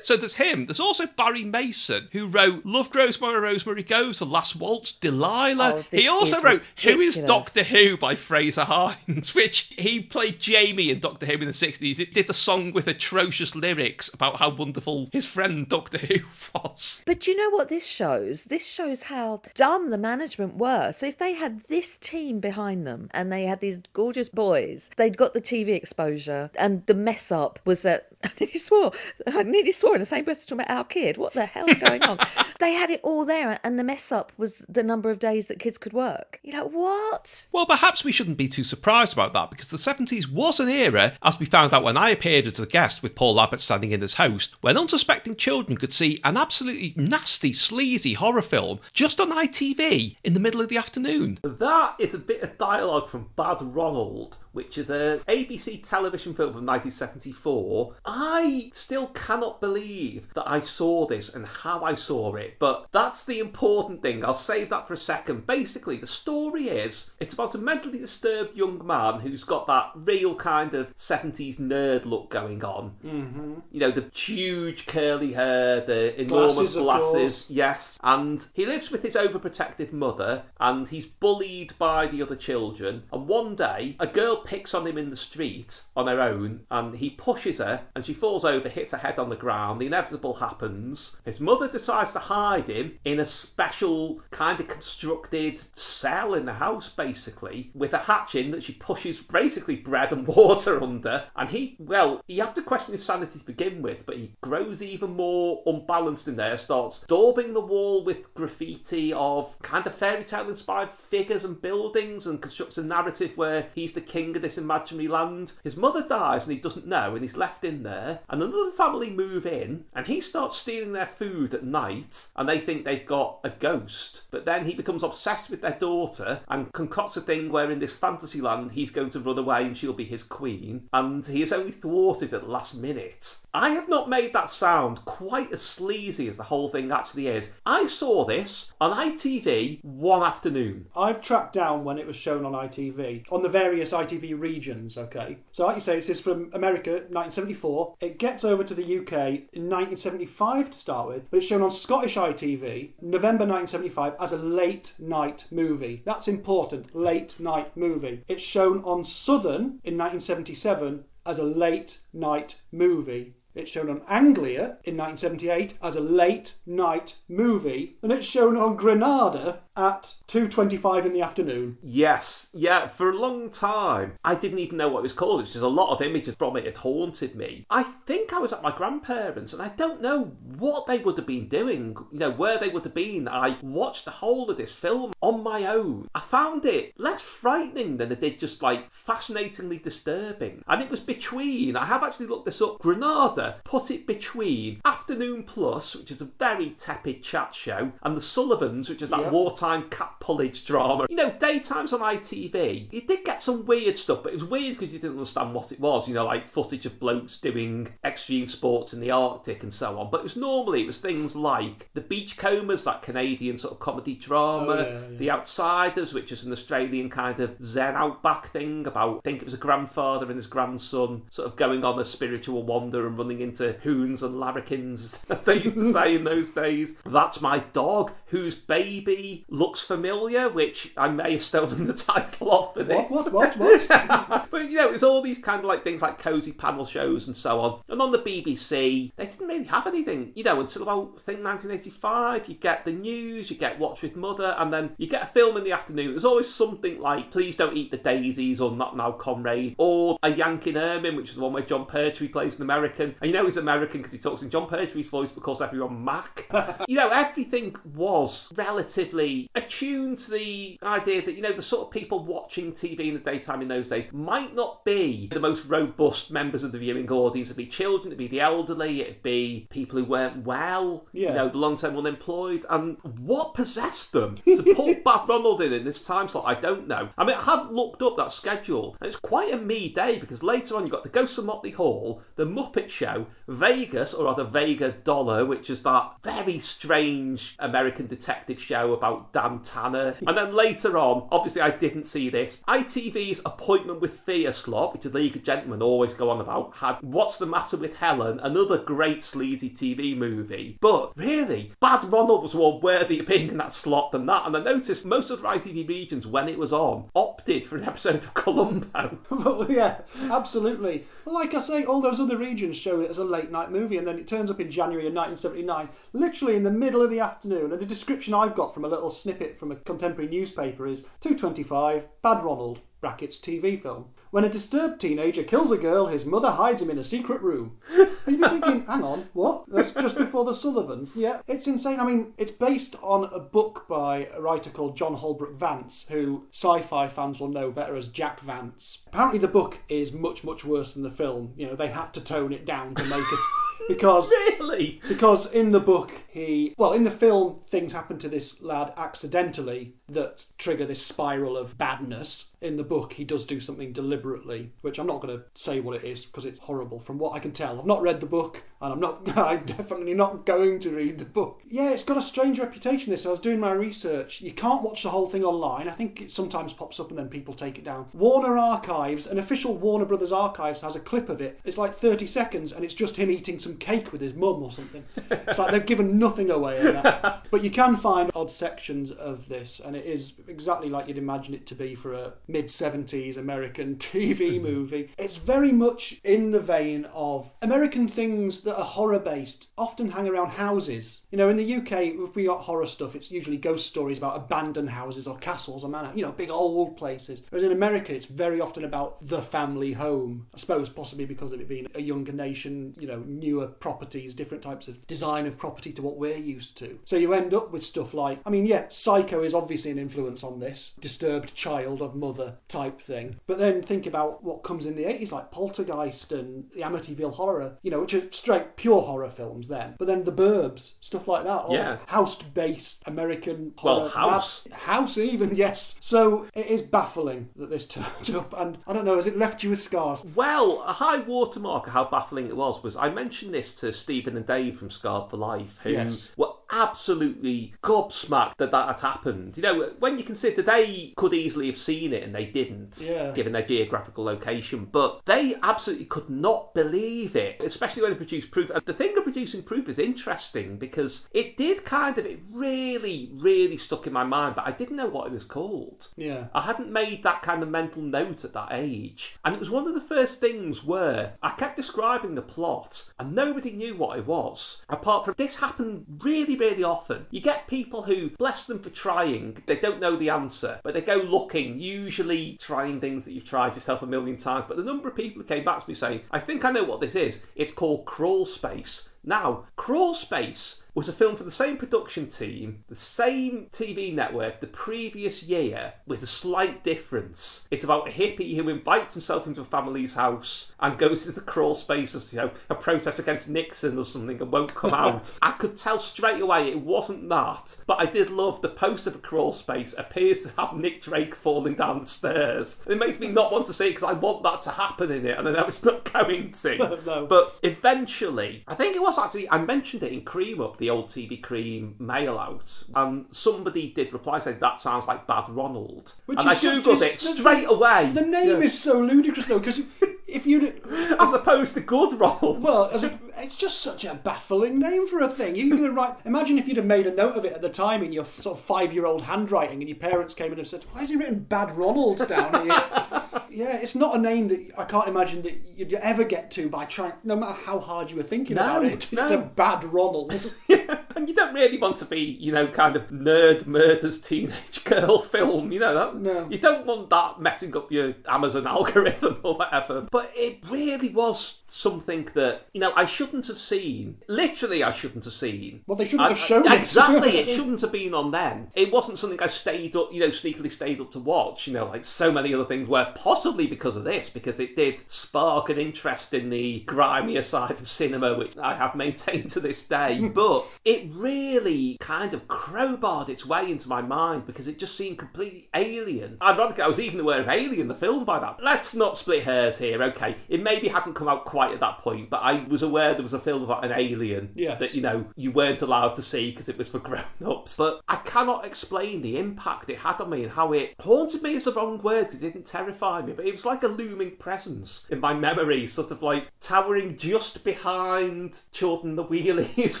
So there's him. There's also Barry Mason, who wrote Love Grows More, Rosemary Goes, The Last Waltz, Delilah. Oh, he also wrote ridiculous. Who is Doctor Who by Frazer Hines, which he played Jamie in Doctor Who in the 60s. It did a song with atrocious lyrics about how wonderful his friend Doctor Who was. But you know what this shows? This shows how dumb the management were. So if they had this team behind them and they had these gorgeous boys, they'd got the TV exposure and the mess up was that I nearly swore. I nearly swore in the same breath as talking about our kid. What the hell's going on? they had it all there, and the mess up was the number of days that kids could work. You know what? Well, perhaps we shouldn't be too surprised about that because the 70s was an era, as we found out when I appeared as a guest with Paul Abbott standing in as host, when unsuspecting children could see an absolutely nasty, sleazy horror film just on ITV in the middle of the afternoon. That is a bit of dialogue from Bad Ronald, which is a ABC television film from 1974. I still cannot believe that I saw this and how I saw it, but that's the important thing. I'll save that for a second. Basically, the story is it's about a mentally disturbed young man who's got that real kind of 70s nerd look going on. Mm-hmm. You know, the huge curly hair, the enormous Glasses, glasses, yes. And he lives with his overprotective mother, and he's bullied by the other children. And one day, a girl picks on him in the street on her own, and he pushes her, and she falls over, hits her head on the ground. The inevitable happens. His mother decides to hide him in a special kind of constructed cell in the house, basically, with a hatch in that she pushes basically bread and water under. And he, well, you have to question his sanity to begin with, but he grows even more unbalanced in there, starts daubing the wall with graffiti of kind of fairy tale inspired figures and buildings, and constructs a narrative where he's the king of this imaginary land. His mother dies and he doesn't know, and he's left in there. And another family move in, and he starts stealing their food at night, and they think they've got a ghost. But then he becomes obsessed with their daughter and concocts a thing where in this fantasy land he's going to run away and she'll be his queen, and he is only thwarted at the last minute. I have not made that sound quite as sleazy as the whole thing actually is. I saw this on ITV one afternoon. I've tracked down when it was shown on ITV, on the various ITV regions, okay? So, like you say, this is from America, 1974. It gets over to the UK in 1975 to start with, but it's shown on Scottish ITV, November 1975, as a late night movie. That's important, late night movie. It's shown on Southern in 1977 as a late night movie. It's shown on Anglia in 1978 as a late night movie, and it's shown on Granada at 2:25 in the afternoon. Yes, yeah, for a long time I didn't even know what it was called. It's just a lot of images from it had haunted me. I think I was at my grandparents and I don't know what they would have been doing, you know, where they would have been. I watched the whole of this film on my own. I found it less frightening than it did just like fascinatingly disturbing. And it was between, I have actually looked this up, Granada put it between Afternoon Plus, which is a very tepid chat show, and The Sullivans, which is that Yep. wartime cat pullage drama. You know, daytimes on ITV, you did get some weird stuff, but it was weird because you didn't understand what it was. You know, like footage of blokes doing extreme sports in the Arctic and so on. But it was normally it was things like The Beachcombers, that Canadian sort of comedy drama, Oh, yeah, yeah. The Outsiders, which is an Australian kind of Zen outback thing about I think it was a grandfather and his grandson sort of going on a spiritual wander and running into hoons and larrikins, as they used to say in those days. That's my dog, whose baby looks familiar, which I may have stolen the title off for this. What, what, what, what? but you know, it's all these kind of like things like cozy panel shows and so on. And on the BBC, they didn't really have anything, you know, until about I think 1985. You get the news, you get Watch with Mother, and then you get a film in the afternoon. There's always something like Please Don't Eat the Daisies or Not Now Comrade or A Yank in Ermine, which is the one where Jon Pertwee plays an American. And you know he's American because he talks in Jon Pertwee's voice because everyone Mac. you know, everything was relatively attuned to the idea that, you know, the sort of people watching TV in the daytime in those days might not be the most robust members of the viewing audience. It'd be children, it'd be the elderly, it'd be people who weren't well, you know, the long term unemployed. And what possessed them to put Bad Ronald in in this time slot? I don't know. I mean, I have looked up that schedule, and it's quite a me day because later on you've got the Ghosts of Motley Hall, the Muppet show, Vegas, or rather Vega Dollar, which is that very strange American detective show about Dan Tanner. And then later on, obviously I didn't see this, ITV's Appointment with Fear slot, which the League of Gentlemen always go on about, had What's the Matter with Helen, another great sleazy TV movie. But really, Bad Ronald was more worthy of being in that slot than that. And I noticed most of the ITV regions, when it was on, opted for an episode of Columbo. well, yeah, absolutely. Like I say, all those other regions show it as a late night movie, and then it turns up in January of 1979, literally in the middle of the afternoon. And the description I've got from a little snippet from a contemporary newspaper is 2:25, Bad Ronald brackets TV film. When a disturbed teenager kills a girl, his mother hides him in a secret room. You'd be thinking, hang on, what? That's just before the Sullivans. Yeah, it's insane. I mean, it's based on a book by a writer called John Holbrook Vance, who sci-fi fans will know better as Jack Vance. Apparently, the book is much, much worse than the film. You know, they had to tone it down to make it because really? because in the book he well in the film things happen to this lad accidentally that trigger this spiral of badness in the book he does do something deliberately which i'm not going to say what it is because it's horrible. From what i can tell i've not read the book and i'm not i'm definitely not going to read the book. Yeah it's got a strange reputation this. I was doing my research. You can't watch the whole thing online. I think it sometimes pops up and then people take it down. Warner archives an official warner brothers archives has a clip of it. It's like 30 seconds and it's just him eating some cake with his mum or something. It's like they've given nothing away in that. But you can find odd sections of this and it is exactly like you'd imagine it to be for a mid 70s American TV mm-hmm. movie. It's very much in the vein of American things that are horror based, often hang around houses. You know, in the UK, if we got horror stuff, it's usually ghost stories about abandoned houses or castles or manor, you know, big old places. Whereas in America, it's very often about the family home. I suppose possibly because of it being a younger nation, you know, newer properties, different types of design of property to what we're used to. So you end up with stuff like, I mean, yeah, Psycho is obviously an influence on this. Disturbed child of mother type thing. But then think about what comes in the 80s, like Poltergeist and the Amityville Horror, you know, which are straight pure horror films then. But then The Burbs, stuff like that, or Yeah. house-based American horror. Well, House. Mad- house even, yes. So it is baffling that this turned up, and I don't know, has it left you with scars? Well, a high watermark of how baffling it was was I mentioned this to Stephen and Dave from Scarred for Life, who Yes. were absolutely gobsmacked that that had happened. You know, when you consider they could easily have seen it and they didn't, Yeah. given their geographical location, but they absolutely could not believe it, especially when they produced proof. And the thing of producing proof is interesting because it did kind of, it really, really stuck in my mind, but I didn't know what it was called. Yeah. I hadn't made that kind of mental note at that age. And it was one of the first things where I kept describing the plot and nobody knew what it was. Apart from this happened really, really often. You get people who, bless them for trying, they don't know the answer, but they go looking, usually trying things that you've tried yourself a million times. But the number of people who came back to me saying, I think I know what this is. It's called Crawl Space. Now, Crawl Space was a film for the same production team, the same TV network the previous year, with a slight difference. It's about a hippie who invites himself into a family's house and goes to the crawl space as you know a protest against Nixon or something and won't come out. I could tell straight away it wasn't that, but I did love the poster for Crawl Space appears to have Nick Drake falling down the stairs. It makes me not want to see it because I want that to happen in it, and I know it's not going to. No. But eventually, I think it was actually, I mentioned it in Cream Up, the old TV Cream mail out, and somebody did reply saying that sounds like Bad Ronald. Which and I googled it it's- the- straight away. The name Yeah. is so ludicrous though, because if you'd As opposed to Good Ronald. Well, as a, it's just such a baffling name for a thing. You're going to write. Imagine if you'd have made a note of it at the time in your sort of five-year-old handwriting, and your parents came in and said, "Why has he written Bad Ronald down here?" yeah, it's not a name that I can't imagine that you'd ever get to by trying. No matter how hard you were thinking No, about it, it's no. a Bad Ronald. and you don't really want to be, you know, kind of nerd murders teenage girl film, you know. That, No. You don't want that messing up your Amazon algorithm or whatever. But it really was something that, you know, I shouldn't have seen. Literally, I shouldn't have seen. Well, they shouldn't have I- I- shown it. Exactly, it shouldn't have been on then. It wasn't something I stayed up, you know, sneakily stayed up to watch, you know, like so many other things were, possibly because of this, because it did spark an interest in the grimier side of cinema, which I have maintained to this day. but it really kind of crowbarred its way into my mind because it just seemed completely alien. Ironically, I was even aware of Alien, the film, by that. Let's not split hairs here, okay? It maybe hadn't come out quite at that point, but I was aware there was a film about an alien Yes. that you know you weren't allowed to see because it was for grown-ups. But I cannot explain the impact it had on me and how it haunted me is the wrong words. It didn't terrify me, but it was like a looming presence in my memory, sort of like towering just behind Children the Wheelies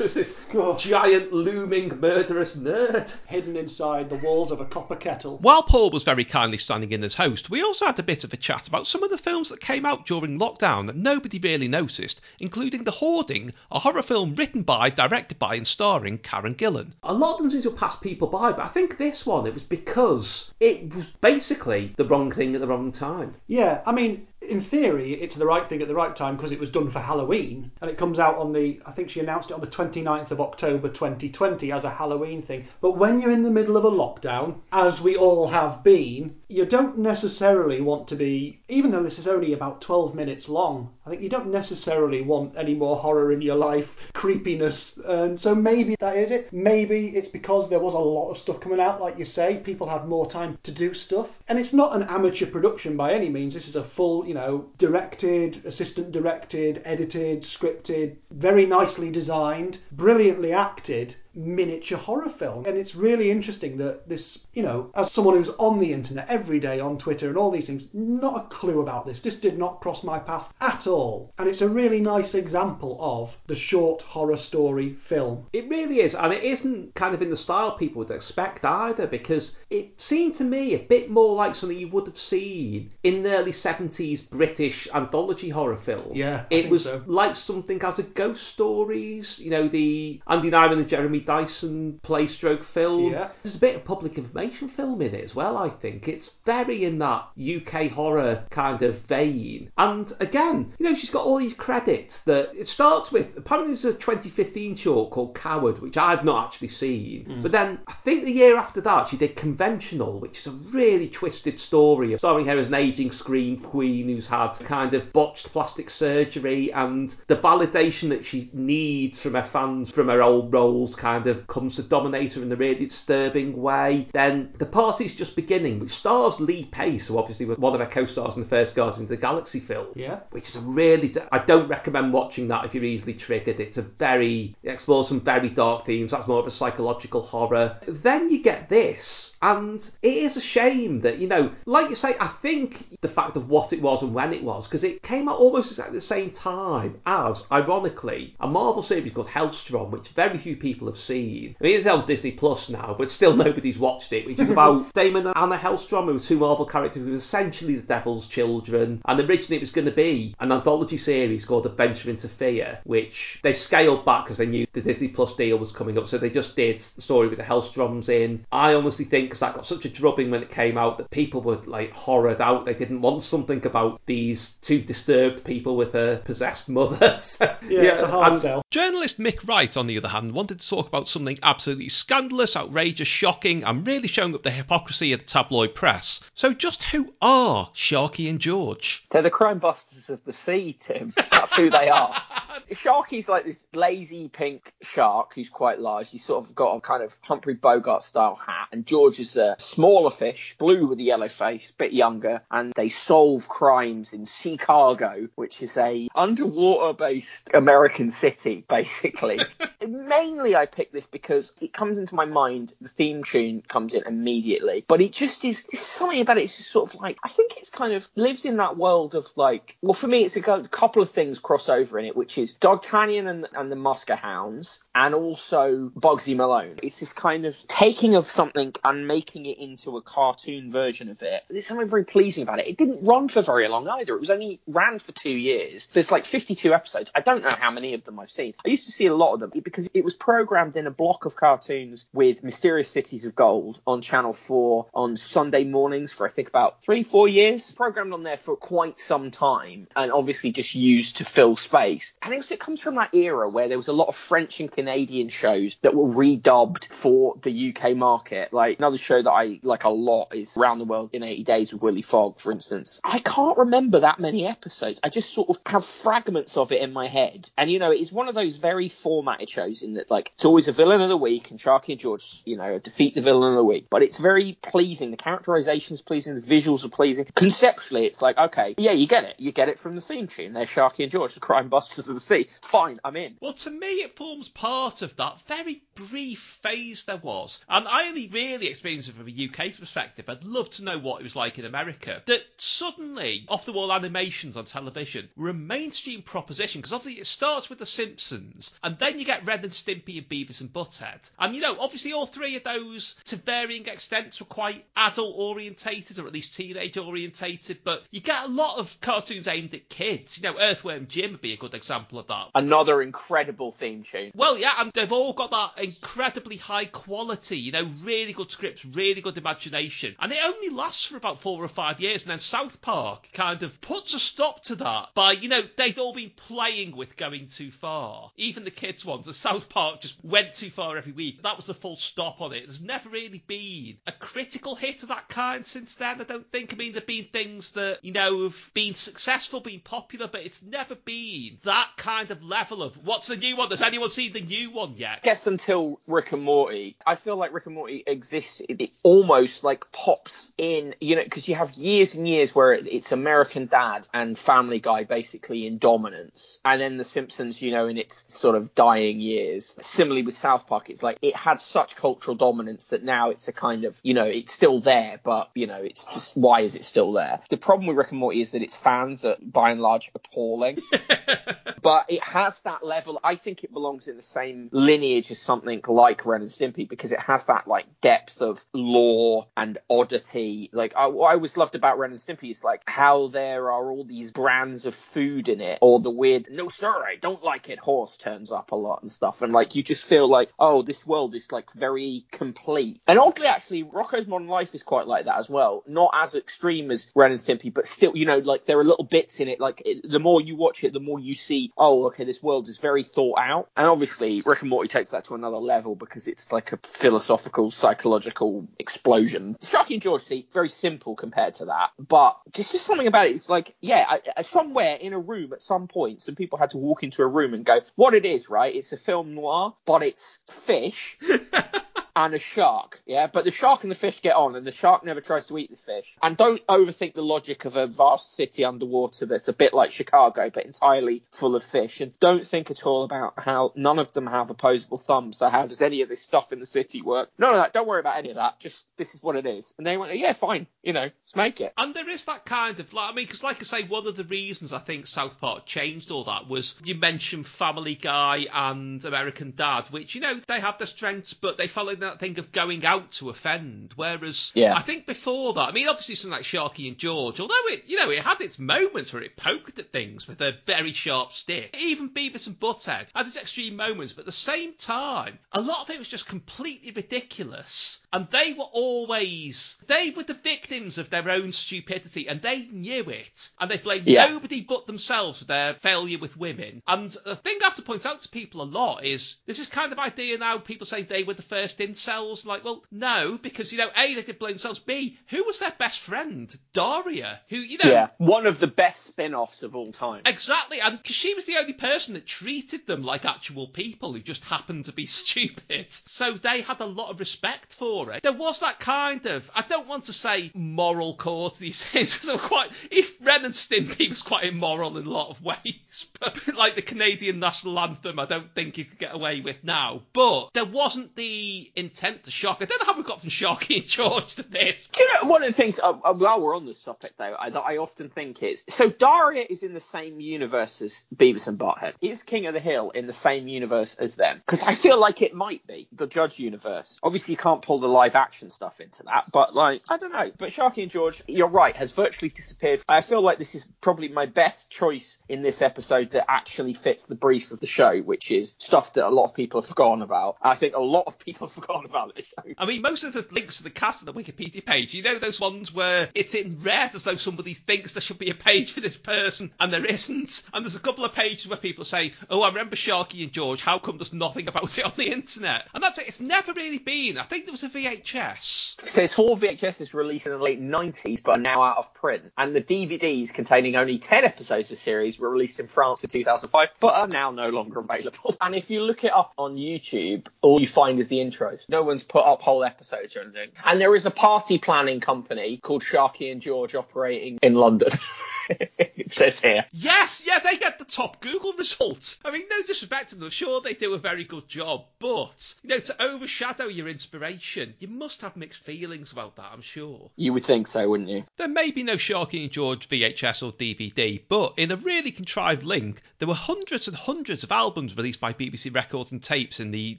was this God. giant looming murderous nerd. Hidden inside the walls of a copper kettle. While Paul was very kindly standing in as host, we also had a bit of a chat about some of the films that came out during lockdown that nobody really noticed, including The Hoarding, a horror film written by, directed by, and starring Karen Gillan. A lot of them seem to pass people by, but I think this one it was because it was basically the wrong thing at the wrong time. Yeah, I mean, in theory, it's the right thing at the right time because it was done for Halloween, and it comes out on the. I think she announced it on the 29th of October 2020 as a Halloween thing. But when you're in the middle of a lockdown, as we all have been, you don't necessarily want to be. Even though this is only about 12 minutes long, I think you don't necessarily want any more horror in your life, creepiness, and so maybe that is it. Maybe it's because there was a lot of stuff coming out, like you say, people had more time to do stuff, and it's not an amateur production by any means. This is a full, you know, directed, assistant directed, edited, scripted, very nicely designed, brilliantly acted miniature horror film. And it's really interesting that this, you know, as someone who's on the internet every day on Twitter and all these things, not a clue about this. This did not cross my path at all. And it's a really nice example of the short horror story film. It really is, and it isn't kind of in the style people would expect either, because it seemed to me a bit more like something you would have seen in the early 70s British anthology horror film. Yeah, I it was so. like something out of Ghost Stories, you know, the Andy Nyman and Jeremy Dyson playstroke film. Yeah. There's a bit of public information film in it as well, I think. It's very in that UK horror kind of vein. And again, you know, she's got all these credits that it starts with. Apparently, there's a 2015 short called Coward, which I've not actually seen. Mm. But then I think the year after that, she did Conventional, which is a really twisted story of starring her as an aging scream queen who's had kind of botched plastic surgery and the validation that she needs from her fans from her old roles kind of comes to dominate her in a really disturbing way. Then The Party's Just Beginning, which stars Lee Pace, who obviously was one of her co-stars in the first Guardians of the Galaxy film Yeah. which is a really I don't recommend watching that if you're easily triggered. It's a very it explores some very dark themes. That's more of a psychological horror. Then you get this. And it is a shame that, you know, like you say, I think the fact of what it was and when it was, because it came out almost exactly the same time as, ironically, a Marvel series called Helstrom, which very few people have seen. I mean, it's on Disney Plus now, but still nobody's watched it, which is about Daimon and Anna Helstrom, who are two Marvel characters who are essentially the Devil's Children. And originally it was going to be an anthology series called Adventure into Fear, which they scaled back because they knew the Disney Plus deal was coming up. So they just did the story with the Helstroms in. I honestly think because that got such a drubbing when it came out that people were like horrored out. They didn't want something about these two disturbed people with a possessed mother. So, Yeah, it's a hard and- sell. Journalist Mick Wright, on the other hand, wanted to talk about something absolutely scandalous, outrageous, shocking, and really showing up the hypocrisy of the tabloid press. So, just who are Sharky and George? They're the crime busters of the sea, Tim. That's who they are. Sharky's like this lazy pink shark who's quite large. He's sort of got a kind of Humphrey Bogart style hat. And George is a smaller fish, blue with a yellow face, bit younger. And they solve crimes in Seacago, which is a underwater based American city, basically. Mainly I picked this because it comes into my mind, the theme tune comes in immediately. But it just is, it's something about it, it's just sort of like, I think it's kind of lives in that world of like, well, for me, it's a couple of things cross over in it, which is Dogtanian and, and the Muskehounds, and also Bugsy Malone. It's this kind of taking of something and making it into a cartoon version of it. There's something very pleasing about it. It didn't run for very long either. It was only ran for two years. There's like 52 episodes. I don't know how many of them I've seen. I used to see a lot of them because it was programmed in a block of cartoons with Mysterious Cities of Gold on Channel 4 on Sunday mornings for I think about three, four years. Programmed on there for quite some time and obviously just used to fill space. And it, comes from that era where there was a lot of French and Canadian shows that were redubbed for the UK market. Like another show that I like a lot is Around the World in 80 Days with Willie Fogg, for instance. I can't remember that many episodes. I just sort of have fragments of it in my head. And you know, it's one of those very formatted shows in that like it's always a villain of the week and Sharky and George, you know, defeat the villain of the week. But it's very pleasing. The characterization is pleasing, the visuals are pleasing. Conceptually, it's like, okay, yeah, you get it. You get it from the theme tune. There's Sharky and George, the crime busters of the sea. Fine, I'm in. Well, to me, it forms part of that very brief phase there was. And I only really experienced it from a UK perspective. I'd love to know what it was like in America. That suddenly, off the wall animations on television were a mainstream proposition because obviously it starts with The Simpsons and then you get Ren and Stimpy and Beavis and Butthead. And you know, obviously all three of those to varying extents were quite adult orientated or at least teenage orientated, but you get a lot of cartoons aimed at kids. You know, Earthworm Jim would be a good example of that. Another incredible theme tune. Well, yeah, and they've all got that incredibly high quality, you know, really good scripts, really good imagination. And it only lasts for about four or five years, and then South Park kind of puts a stop to that by, you know, they've all been playing with going too far. Even the kids ones, the South Park just went too far every week. That was the full stop on it. There's never really been a critical hit of that kind since then, I don't think. I mean, there've been things that, you know, have been successful, been popular, but it's never been that kind of level of what's the new one? Has anyone seen the new one yet? I guess until Rick and Morty, I feel like Rick and Morty exists. It, it almost like pops in, you know, because you have years and years where it's American Dad and Family Guy basically in dominance, and then The Simpsons, you know, in its sort of dying years. Similarly with South Park, it's like it had such cultural dominance that now it's a kind of, you know, it's still there, but you know, it's just why is it still there? The problem with Rick and Morty is that its fans are by and large appalling. but it has that level. I think it belongs in the same lineage as something like Ren and Stimpy because it has that like depth of lore and oddity. Like I, what I always loved about Ren and Stimpy is like how there are all these brands of food in it, or the weird "No sir, I don't like it" horse turns up a lot and stuff, and like you just feel like oh, this world is like very complete. And oddly, actually, Rocko's Modern Life is quite like that as well. Not as extreme as Ren and Stimpy, but still, you know, like there are little bits in it. Like it, the more you watch it, the more you see, oh, okay, this world is very thought out. And obviously, Rick and Morty takes that to another level because it's like a philosophical, psychological explosion. Sharky and George see very simple compared to that, but just just something about it. It's like, yeah, I, somewhere in a room at some point, some people had to walk into a room and go, what it is, right? It's a film noir, but it's fish. and a shark, yeah. But the shark and the fish get on, and the shark never tries to eat the fish. And don't overthink the logic of a vast city underwater that's a bit like Chicago, but entirely full of fish. And don't think at all about how none of them have opposable thumbs. So how does any of this stuff in the city work? None of that. Don't worry about any of that. Just this is what it is. And they went, yeah, fine. You know, let's make it. And there is that kind of, like, I mean, because like I say, one of the reasons I think South Park changed all that was you mentioned Family Guy and American Dad, which, you know, they have their strengths, but they follow that thing of going out to offend. Whereas Yeah. I think before that, I mean, obviously something like Sharky and George, although it, you know, it had its moments where it poked at things with a very sharp stick. Even Beavis and Butthead had its extreme moments, but at the same time, a lot of it was just completely ridiculous. And they were always, they were the victims of their own stupidity, and they knew it. And they blamed Yeah. nobody but themselves for their failure with women. And the thing I have to point out to people a lot is this is kind of idea now. People say they were the first incels. Like, well, no, because you know, a they did blame themselves. B who was their best friend, Daria, who you know. Yeah, one of the best spin-offs of all time. Exactly, and because she was the only person that treated them like actual people who just happened to be stupid. So they had a lot of respect for it. There was that kind of, I don't want to say moral core to these things, because I'm quite, if Ren and Stimpy was quite immoral in a lot of ways, but like the Canadian national anthem, I don't think you could get away with now. But there wasn't the intent to shock. I don't know how we got from Sharky and George to this. Do you know one of the things? Uh, uh, while we're on this topic, though, I, that I often think is so Daria is in the same universe as Beavis and Butthead. Is King of the Hill in the same universe as them? Because I feel like it might be the Judge universe. Obviously, you can't pull the live action stuff into that, but like I don't know. But Sharky and George, you're right, has virtually disappeared. I feel like this is probably my best choice in this episode that actually fits the brief of the show, which is stuff that a lot of people have forgotten about. I think a lot of people have on about this. I mean, most of the links to the cast on the Wikipedia page, you know, those ones where it's in red as though somebody thinks there should be a page for this person and there isn't. And there's a couple of pages where people say, "Oh, I remember Sharky and George. How come there's nothing about it on the internet?" And that's it. It's never really been. I think there was a VHS. So it's four VHSs released in the late 90s, but are now out of print. And the DVDs containing only 10 episodes of the series were released in France in 2005, but are now no longer available. And if you look it up on YouTube, all you find is the No one's put up whole episodes or anything. And there is a party planning company called Sharky and George operating in London. it says here. Yes, yeah, they get the top Google result. I mean, no disrespect to them, sure they do a very good job, but you know, to overshadow your inspiration, you must have mixed feelings about that. I'm sure. You would think so, wouldn't you? There may be no Sharky and George VHS or DVD, but in a really contrived link, there were hundreds and hundreds of albums released by BBC Records and Tapes in the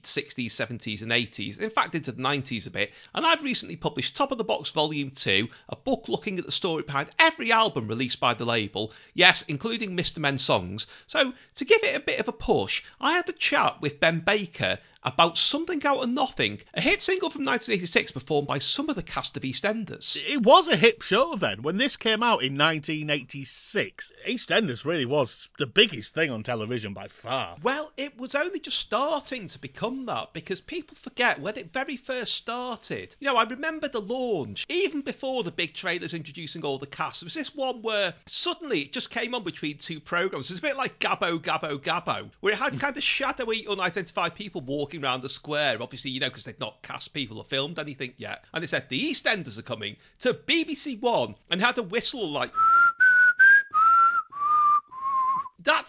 60s, 70s, and 80s. In fact, into the 90s a bit. And I've recently published Top of the Box Volume 2, a book looking at the story behind every album released by the label, yes, including Mr. Men songs. So, to give it a bit of a push, I had a chat with Ben Baker about Something Out of Nothing, a hit single from 1986 performed by some of the cast of EastEnders. It was a hip show then. When this came out in 1986, EastEnders really was the biggest thing on television by far. Well, it was only just starting to become that because people forget when it very first started. You know, I remember the launch, even before the big trailers introducing all the cast. There was this one where suddenly it just came on between two programs. It's a bit like Gabbo, Gabbo, Gabbo, where it had kind of shadowy, unidentified people walking around the square. Obviously, you know, because they'd not cast people or filmed anything yet. And they said the EastEnders are coming to BBC One and had a whistle like.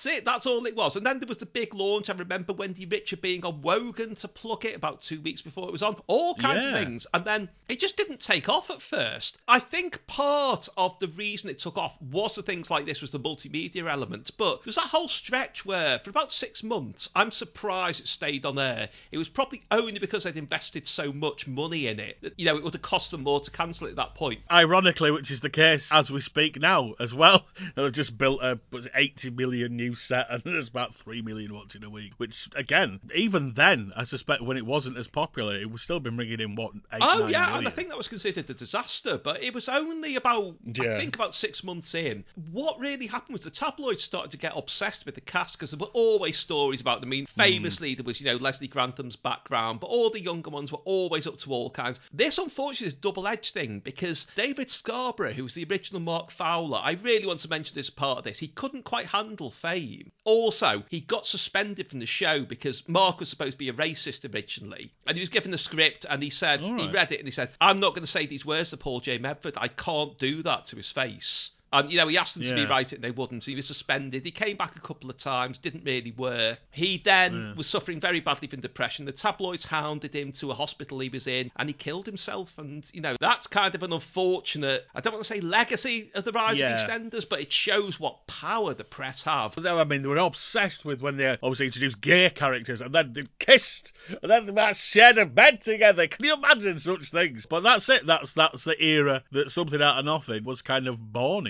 That's it. That's all it was. And then there was the big launch. I remember Wendy Richard being on Wogan to plug it about two weeks before it was on. All kinds Yeah. of things. And then it just didn't take off at first. I think part of the reason it took off was the things like this was the multimedia element. But there's that whole stretch where for about six months, I'm surprised it stayed on air. It was probably only because they'd invested so much money in it that, you know, it would have cost them more to cancel it at that point. Ironically, which is the case as we speak now as well. They've just built a was it 80 million new set and there's about 3 million watching a week. Which, again, even then, I suspect when it wasn't as popular, it would still been bringing in, what, 8 Oh 9 yeah, and I think that was considered a disaster, but it was only about Yeah. I think about six months in. What really happened was the tabloids started to get obsessed with the cast because there were always stories about them. I mean, Hmm. famously there was you know Leslie Grantham's background, but all the younger ones were always up to all kinds. This unfortunately is a double-edged thing because David Scarboro, who was the original Mark Fowler, I really want to mention this part of this. He couldn't quite handle fame. Also, he got suspended from the show because Mark was supposed to be a racist originally, and he was given the script and he said All he read it and he said, "I'm not going to say these words to Paul J. Medford. I can't do that to his face." And you know, he asked them to be right, and they wouldn't. So he was suspended. He came back a couple of times, didn't really work. He then Yeah. was suffering very badly from depression. The tabloids hounded him to a hospital he was in, and he killed himself. And you know, that's kind of an unfortunate. I don't want to say legacy of the rise Yeah. of EastEnders, but it shows what power the press have. But I mean, they were obsessed with when they obviously introduced gay characters and then they kissed and then they might shared a bed together. Can you imagine such things? But that's it. That's that's the era that something out of nothing was kind of born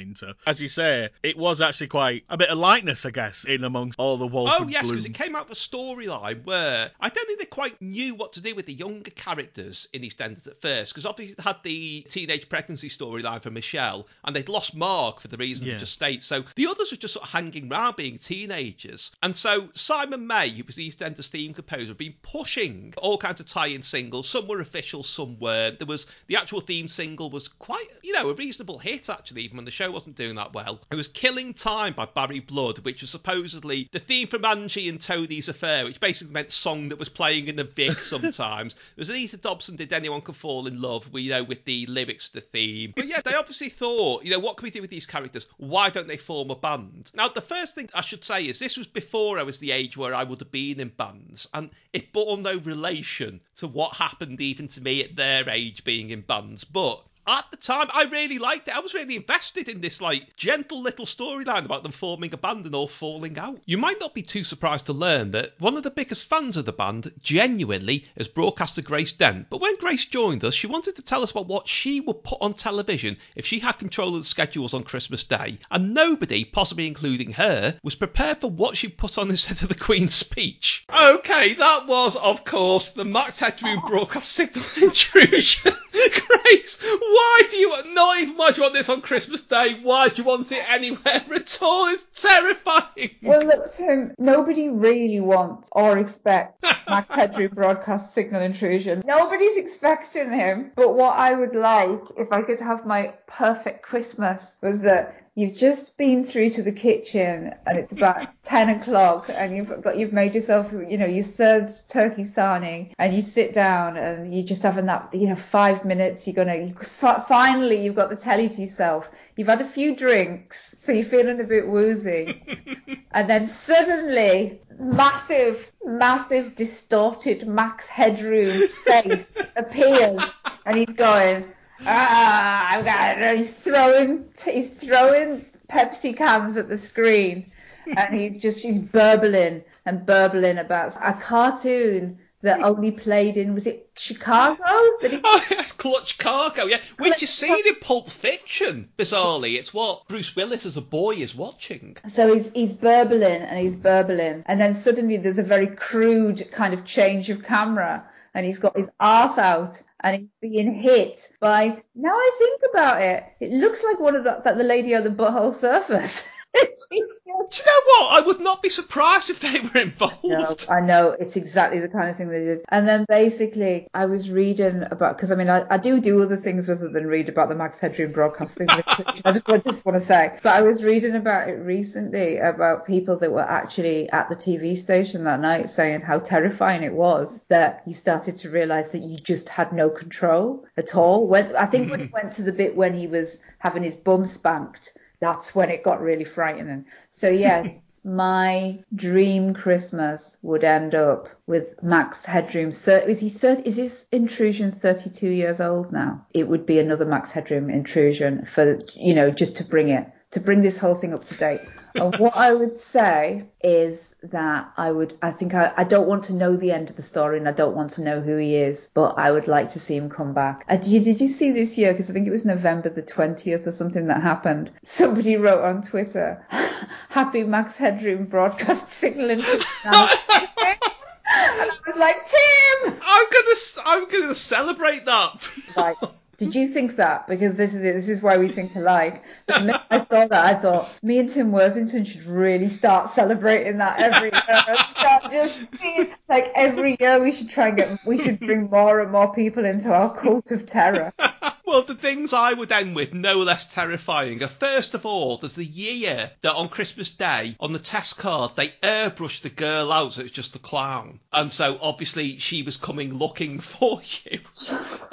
As you say, it was actually quite a bit of lightness, I guess, in amongst all the Wolf Oh yes, because it came out of a storyline where I don't think they quite knew what to do with the younger characters in EastEnders at first, because obviously they had the teenage pregnancy storyline for Michelle, and they'd lost Mark for the reason Yeah. you just state. So the others were just sort of hanging around being teenagers, and so Simon May, who was the EastEnders theme composer, had been pushing all kinds of tie-in singles. Some were official, some weren't. There was the actual theme single was quite, you know, a reasonable hit actually, even when the show wasn't doing that well. It was "Killing Time" by Barry Blood, which was supposedly the theme from Angie and Tony's affair, which basically meant song that was playing in the Vic sometimes. There was Anita Dobson did "Anyone Can Fall in Love," we you know with the lyrics to the theme. But yeah, they obviously thought, you know, what can we do with these characters? Why don't they form a band? Now, the first thing I should say is this was before I was the age where I would have been in bands, and it bore no relation to what happened even to me at their age being in bands. But at the time, I really liked it. I was really invested in this like gentle little storyline about them forming a band and all falling out. You might not be too surprised to learn that one of the biggest fans of the band, genuinely, is broadcaster Grace Dent. But when Grace joined us, she wanted to tell us about what she would put on television if she had control of the schedules on Christmas Day, and nobody, possibly including her, was prepared for what she put on instead of the Queen's speech. Okay, that was, of course, the Max Headroom broadcast signal intrusion. Grace, why do you not even why do you want this on Christmas Day? Why do you want it anywhere at all? It's terrifying. Well, look, Tim, nobody really wants or expects Headroom broadcast signal intrusion. Nobody's expecting him. But what I would like, if I could have my perfect Christmas, was that you've just been through to the kitchen and it's about 10 o'clock and you've got you've made yourself you know your third turkey sarning and you sit down and you're just having that you know five minutes you're gonna you, finally you've got the telly to yourself. You've had a few drinks so you're feeling a bit woozy. And then suddenly massive massive distorted max headroom face appears and he's going ah, I've got it. He's throwing, he's throwing Pepsi cans at the screen, and he's just, he's burbling and burbling about a cartoon that only played in, was it Chicago? That he... Oh, yes, Clutch Cargo, yeah. Which is seen in Pulp Fiction, bizarrely. It's what Bruce Willis as a boy is watching. So he's he's burbling and he's burbling, and then suddenly there's a very crude kind of change of camera and he's got his ass out and he's being hit by now I think about it, it looks like one of the that the lady on the Butthole Surfers. Do you know what? I would not be surprised if they were involved. No, I know it's exactly the kind of thing they did. And then basically, I was reading about because I mean I, I do do other things other than read about the Max Headroom broadcasting. I just, I just want to say, but I was reading about it recently about people that were actually at the TV station that night saying how terrifying it was that you started to realise that you just had no control at all. When I think when it went to the bit when he was having his bum spanked that's when it got really frightening. So yes, my dream Christmas would end up with Max Headroom. Is he 30, is his intrusion 32 years old now? It would be another Max Headroom intrusion for, you know, just to bring it, to bring this whole thing up to date. And what I would say is that I would, I think I, I don't want to know the end of the story and I don't want to know who he is, but I would like to see him come back. Uh, did, you, did you see this year? Because I think it was November the 20th or something that happened. Somebody wrote on Twitter, Happy Max Headroom broadcast signaling. and I was like, Tim! I'm gonna, I'm gonna celebrate that. Like, did you think that? Because this is it. This is why we think alike. I saw that, I thought me and Tim Worthington should really start celebrating that every year. like every year we should try and get. We should bring more and more people into our cult of terror. Well, the things I would end with, no less terrifying, are first of all, there's the year that on Christmas Day, on the test card, they airbrushed the girl out so it's just a clown. And so obviously she was coming looking for you.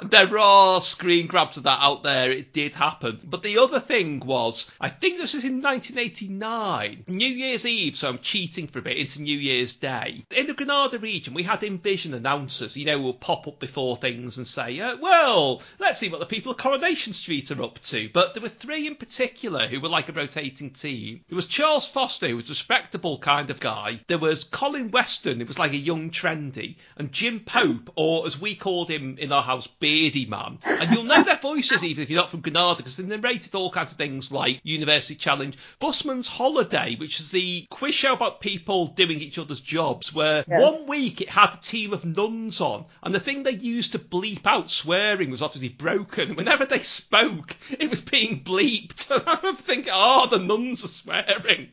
and there are screen grabs of that out there, it did happen. But the other thing was, I think this was in 1989, New Year's Eve, so I'm cheating for a bit into New Year's Day. In the Granada region, we had in-vision announcers, you know, will pop up before things and say, uh, well, let's see what the people people Coronation Street are up to, but there were three in particular who were like a rotating team. There was Charles Foster, who was a respectable kind of guy. There was Colin Weston, who was like a young trendy, and Jim Pope, or as we called him in our house, Beardy Man. And you'll know their voices even if you're not from Granada, because they narrated all kinds of things like University Challenge, Busman's Holiday, which is the quiz show about people doing each other's jobs, where yes. one week it had a team of nuns on, and the thing they used to bleep out swearing was obviously broken whenever they spoke, it was being bleeped. I'm thinking, oh, the nuns are swearing.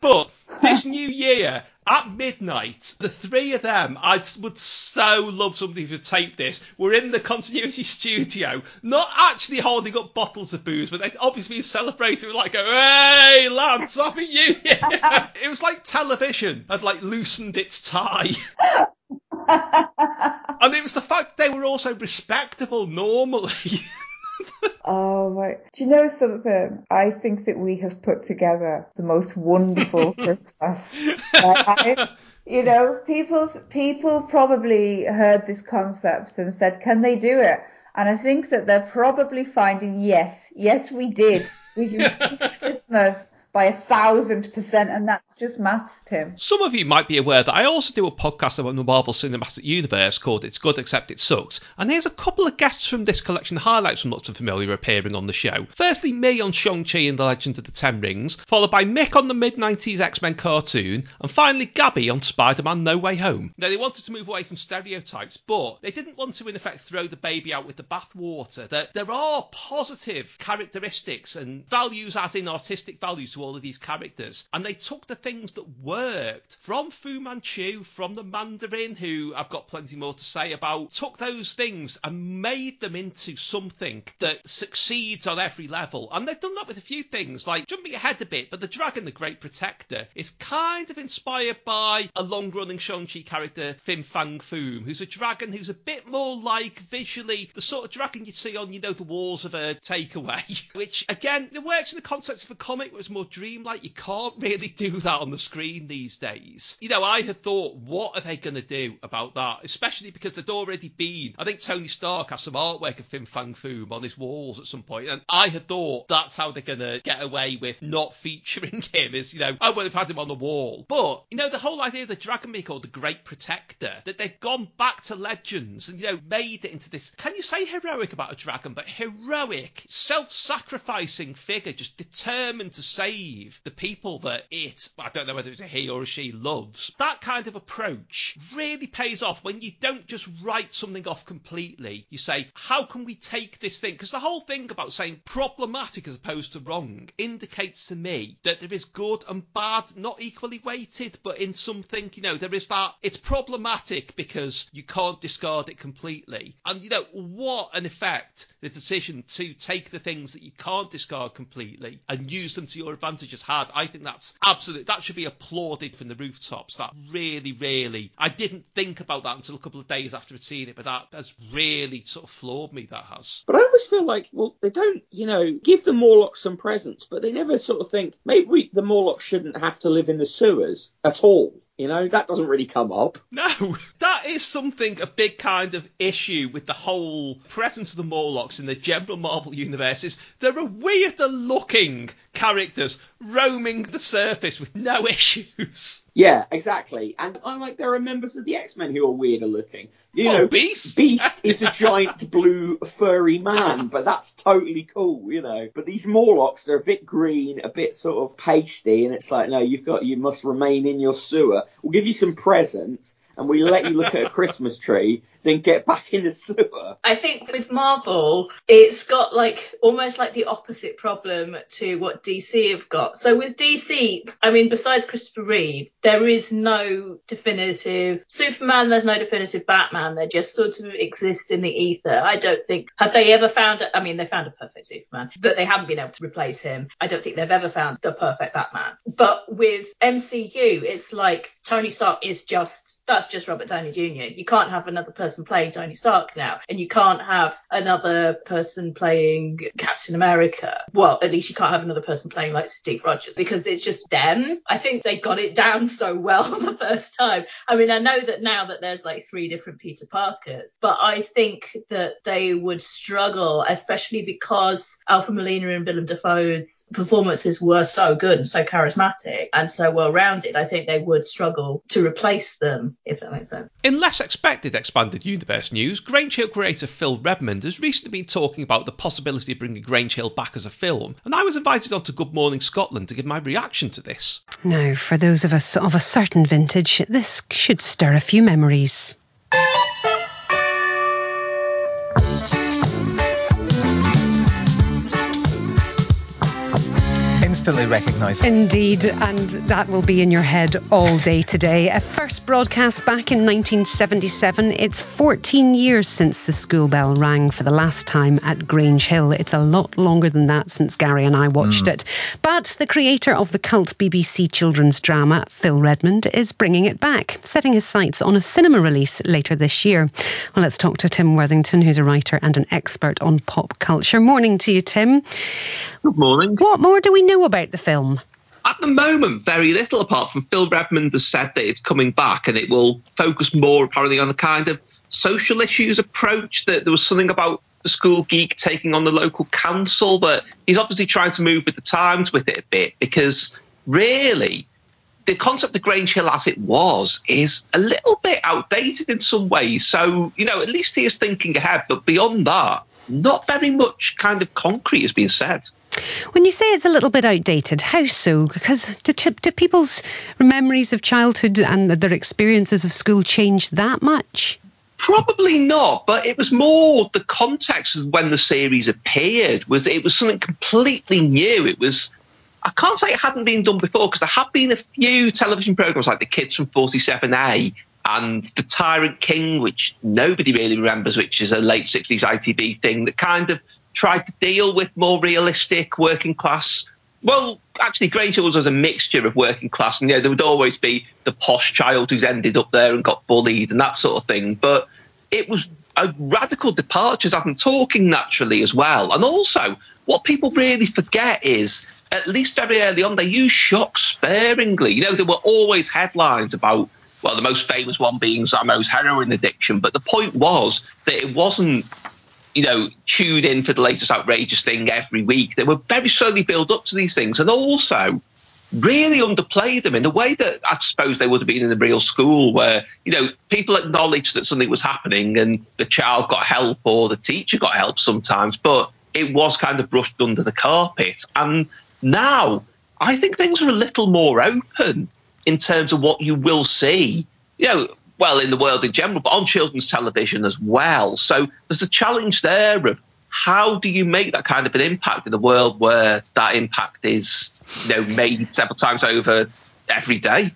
But this new year, at midnight, the three of them, I would so love somebody to tape this. We're in the continuity studio, not actually holding up bottles of booze, but they'd obviously been celebrating with like, hey, lads, happy new year. it was like television had like loosened its tie. and it was the fact they were also respectable normally. oh my! Do you know something? I think that we have put together the most wonderful Christmas. I, you know, people people probably heard this concept and said, "Can they do it?" And I think that they're probably finding, yes, yes, we did. We've improved Christmas by a thousand percent, and that's just maths, Tim. Some of you might be aware that I also do a podcast about the Marvel Cinematic Universe called It's Good Except It Sucks, and here's a couple of guests from this collection highlights from Looks Unfamiliar appearing on the show. Firstly, me on Shang-Chi and the Legend of the Ten Rings, followed by Mick on the mid-90s X-Men cartoon, and finally Gabby on Spider-Man No Way Home. Now, they wanted to move away from stereotypes, but they didn't want to, in effect, throw the baby out with the bathwater. That there are positive characteristics and values, as in artistic values, to all of these characters. And they took the things that worked from Fu Manchu, from the Mandarin, who I've got plenty more to say about, took those things and made them into something that succeeds on every level. And they've done that with a few things, like jumping ahead a bit, but the Dragon, the Great Protector, is kind of inspired by a long running Shang-Chi character, Fin Fang Foom, who's a dragon who's a bit more like visually the sort of dragon you'd see on, you know, the walls of a takeaway, which again, it works in the context of a comic where it's more dreamlike. You can't really do that on the screen these days. You know, I had thought, what are they going to do about that? Especially because there'd already been, I think Tony Stark has some artwork of Fin Fang Foom on his walls at some point. and I had thought that's how they're going to get away with not featuring him, is, you know, oh, well, they've had him on the wall. But, you know, the whole idea of the dragon being called the Great Protector, that they've gone back to legends and, you know, made it into this, can you say heroic about a dragon, but heroic, self sacrificing figure just determined to save the people that it, I don't know whether it's a he or a she, loves. That kind of approach really pays off when you don't just write something off completely. You say, how can we take this thing? Because the whole thing about saying problematic as opposed to wrong indicates to me that there is good and bad, not equally weighted, but in something, you know, there is that it's problematic because you can't discard it completely. And, you know, what an effect the decision to take the things that you can't discard completely and use them to your advantage has had. I think that's absolute. That should be applauded from the rooftops. That really, really. I didn't think about that until a couple of days after I'd seen it, but that has really sort of floored me. That has. But I always feel like, well, they don't, you know, give the Morlocks some presents, but they never sort of think maybe we, the Morlocks shouldn't have to live in the sewers at all. You know, that doesn't really come up. No, that is something, a big kind of issue with the whole presence of the Morlocks in the general Marvel universe is there are weirder looking characters roaming the surface with no issues. Yeah, exactly. And I'm like, there are members of the X Men who are weirder looking. You Oh, know, Beast? Beast is a giant blue furry man, but that's totally cool, you know. But these Morlocks, they're a bit green, a bit sort of pasty, and it's like, no, you've got, you must remain in your sewer. We'll give you some presents, and we let you look at a Christmas tree, then get back in the sewer. I think with Marvel, it's got like almost like the opposite problem to what DC have got. So with DC, I mean, besides Christopher Reeve, there is no definitive Superman, there's no definitive Batman. They just sort of exist in the ether. I don't think, have they ever found, I mean, they found a perfect Superman, but they haven't been able to replace him. I don't think they've ever found the perfect Batman. But with MCU, it's like Tony Stark is just, that's just Robert Downey Jr. You can't have another person playing Tony Stark now, and you can't have another person playing Captain America. Well, at least you can't have another person playing like Steve Rogers because it's just them. I think they got it down so well the first time. I mean, I know that now that there's like three different Peter Parkers, but I think that they would struggle, especially because Alfred Molina and Willem Dafoe's performances were so good and so charismatic and so well rounded. I think they would struggle to replace them, if that makes sense. In less expected expanded universe news, Grange Hill creator Phil Redmond has recently been talking about the possibility of bringing Grange Hill back as a film, and I was invited on to Good Morning Scotland to give my reaction to this. Now, for those of us of a certain vintage, this should stir a few memories. Instantly recognisable. Indeed, and that will be in your head all day today. A first broadcast back in 1977. It's 14 years since the school bell rang for the last time at Grange Hill. It's a lot longer than that since Gary and I watched mm. it. But the creator of the cult BBC children's drama, Phil Redmond, is bringing it back, setting his sights on a cinema release later this year. Well, let's talk to Tim Worthington, who's a writer and an expert on pop culture. Morning to you, Tim. Good morning. What more do we know about the film? At the moment, very little apart from Phil Redmond has said that it's coming back and it will focus more apparently on the kind of social issues approach. That there was something about the school geek taking on the local council, but he's obviously trying to move with the times with it a bit because really the concept of Grange Hill as it was is a little bit outdated in some ways. So, you know, at least he is thinking ahead, but beyond that, not very much kind of concrete has been said. When you say it's a little bit outdated, how so? Because do, do people's memories of childhood and their experiences of school change that much? Probably not, but it was more the context of when the series appeared was it was something completely new. It was I can't say it hadn't been done before because there have been a few television programs like The Kids from 47A and The Tyrant King, which nobody really remembers, which is a late 60s ITV thing that kind of tried to deal with more realistic working class. Well, actually, Grange Hill was a mixture of working class, and yeah, there would always be the posh child who's ended up there and got bullied and that sort of thing. But it was a radical departure, as I'm talking naturally as well. And also, what people really forget is at least very early on, they used shock sparingly. You know, there were always headlines about, well, the most famous one being Zammo's heroin addiction. But the point was that it wasn't, you know, tuned in for the latest outrageous thing every week. They were very slowly build up to these things. And also, really underplayed them in the way that I suppose they would have been in a real school where, you know, people acknowledged that something was happening and the child got help or the teacher got help sometimes, but it was kind of brushed under the carpet. And now, I think things are a little more open in terms of what you will see. You know, well, in the world in general, but on children's television as well. So there's a challenge there of how do you make that kind of an impact in a world where that impact is, you know, made several times over every day.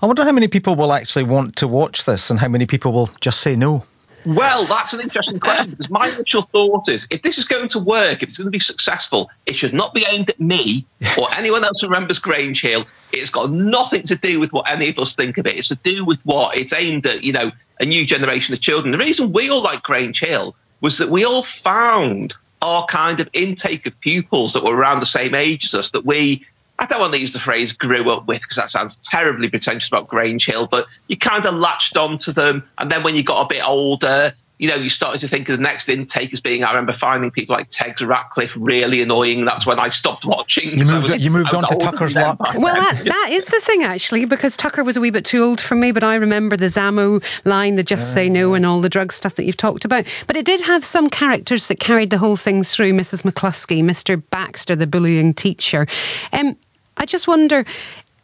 I wonder how many people will actually want to watch this and how many people will just say no. Well, that's an interesting question because my initial thought is if this is going to work, if it's going to be successful, it should not be aimed at me or anyone else who remembers Grange Hill. It's got nothing to do with what any of us think of it. It's to do with what it's aimed at, you know, a new generation of children. The reason we all like Grange Hill was that we all found our kind of intake of pupils that were around the same age as us that we I don't want to use the phrase grew up with because that sounds terribly pretentious about Grange Hill, but you kind of latched onto them. And then when you got a bit older, you know, you started to think of the next intake as being, I remember finding people like Tegs Ratcliffe really annoying. That's when I stopped watching. You moved, was, you moved on to Tucker's Luck. Well, that, that is the thing, actually, because Tucker was a wee bit too old for me, but I remember the Zammo line, the Just uh, Say No, and all the drug stuff that you've talked about. But it did have some characters that carried the whole thing through Mrs. McCluskey, Mr. Baxter, the bullying teacher. Um, I just wonder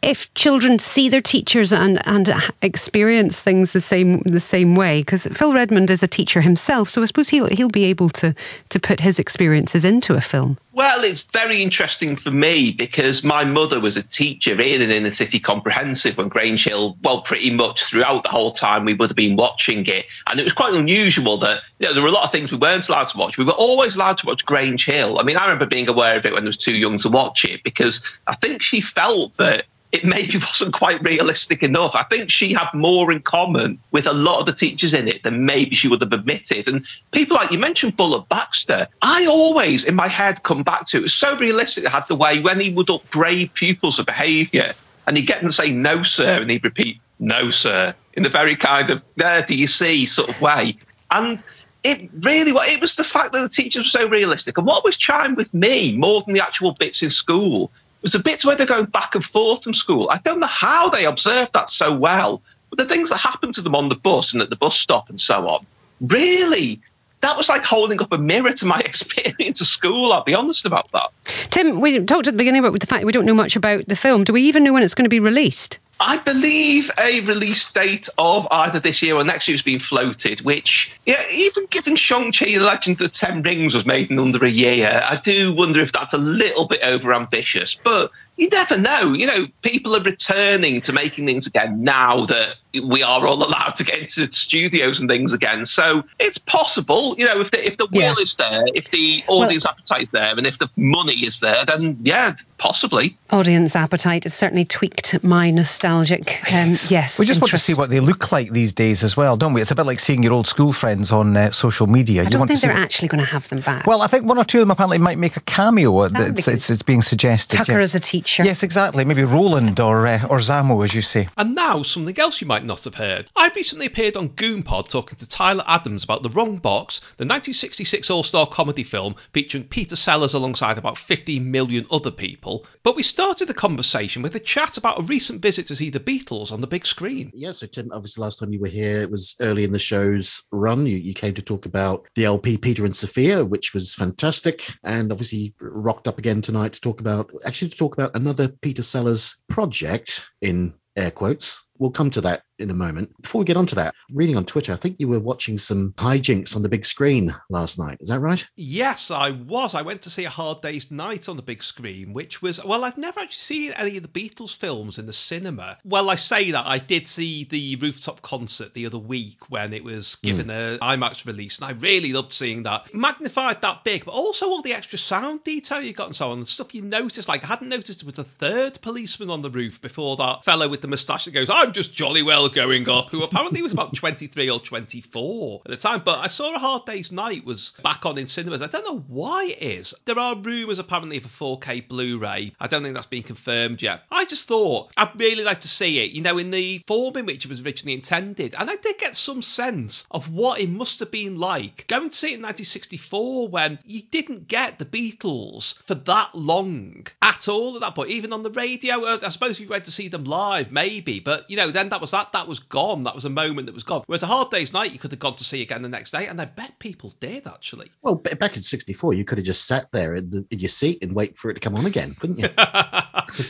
if children see their teachers and and experience things the same the same way because Phil Redmond is a teacher himself so I suppose he'll he'll be able to to put his experiences into a film. Well it's very interesting for me because my mother was a teacher in an inner city comprehensive when Grange Hill well pretty much throughout the whole time we would have been watching it. And it was quite unusual that you know there were a lot of things we weren't allowed to watch. We were always allowed to watch Grange Hill I mean I remember being aware of it when I was too young to watch it because I think she felt that it maybe wasn't quite realistic enough. I think she had more in common with a lot of the teachers in it than maybe she would have admitted. And people like you mentioned Bullet Baxter, I always in my head come back to it was so realistic. It had the way when he would upbraid pupils of behaviour and he'd get them to say no, sir, and he'd repeat no, sir, in the very kind of there do you see sort of way. And it really was it was the fact that the teachers were so realistic. And what was chimed with me more than the actual bits in school was the bits where they're going back and forth from school. I don't know how they observed that so well, but the things that happened to them on the bus and at the bus stop and so on, really, that was like holding up a mirror to my experience of school. I'll be honest about that. Tim, we talked at the beginning about the fact we don't know much about the film. Do we even know when it's going to be released? I believe a release date of either this year or next year has been floated, which, yeah, even given Shang-Chi The Legend of the Ten Rings was made in under a year, I do wonder if that's a little bit over ambitious. But you never know. You know, people are returning to making things again now that we are all allowed to get into studios and things again. So it's possible, you know, if the, if the will is there, if the audience well, appetite there, and if the money is there, then yeah, possibly. Audience appetite has certainly tweaked my nostalgic. Um, yes. We just want to see what they look like these days as well, don't we? It's a bit like seeing your old school friends on uh, social media. I you don't want think to see they're what- actually going to have them back. Well, I think one or two of them apparently might make a cameo. That It's, it's, it's being suggested. Tucker yes. as a teacher. Yes, exactly. Maybe Roland or uh, or Zammo, as you say. And now, something else you might not have heard. I recently appeared on Goonpod talking to Tyler Adams about The Wrong Box, the 1966 all star comedy film featuring Peter Sellers alongside about 15 million other people. But we started the conversation with a chat about a recent visit to see the Beatles on the big screen. Yeah, so Tim, obviously last time you were here, it was early in the show's run. You, you came to talk about the LP Peter and Sophia, which was fantastic, and obviously rocked up again tonight to talk about, actually to talk about another Peter Sellers project in air quotes. We'll come to that in a moment. Before we get onto that, reading on Twitter, I think you were watching some hijinks on the big screen last night. Is that right? Yes, I was. I went to see A Hard Day's Night on the big screen, which was, well, I'd never actually seen any of the Beatles films in the cinema. Well, I say that. I did see the rooftop concert the other week when it was hmm. given a IMAX release, and I really loved seeing that. Magnified that big, but also all the extra sound detail you got and so on, the stuff you noticed. Like, I hadn't noticed there was a third policeman on the roof before that fellow with the moustache that goes, oh, I'm just jolly well going up, who apparently was about 23 or 24 at the time. But I saw A Hard Day's Night was back on in cinemas. I don't know why it is. There are rumours apparently of a 4K Blu ray. I don't think that's been confirmed yet. I just thought I'd really like to see it, you know, in the form in which it was originally intended. And I did get some sense of what it must have been like going to see it in 1964 when you didn't get the Beatles for that long at all at that point, even on the radio. Uh, I suppose if you went to see them live, maybe, but you know, then that was that. That was gone. That was a moment that was gone. Whereas a Hard Day's Night, you could have gone to see again the next day, and I bet people did actually. Well, back in '64, you could have just sat there in, the, in your seat and wait for it to come on again, couldn't you?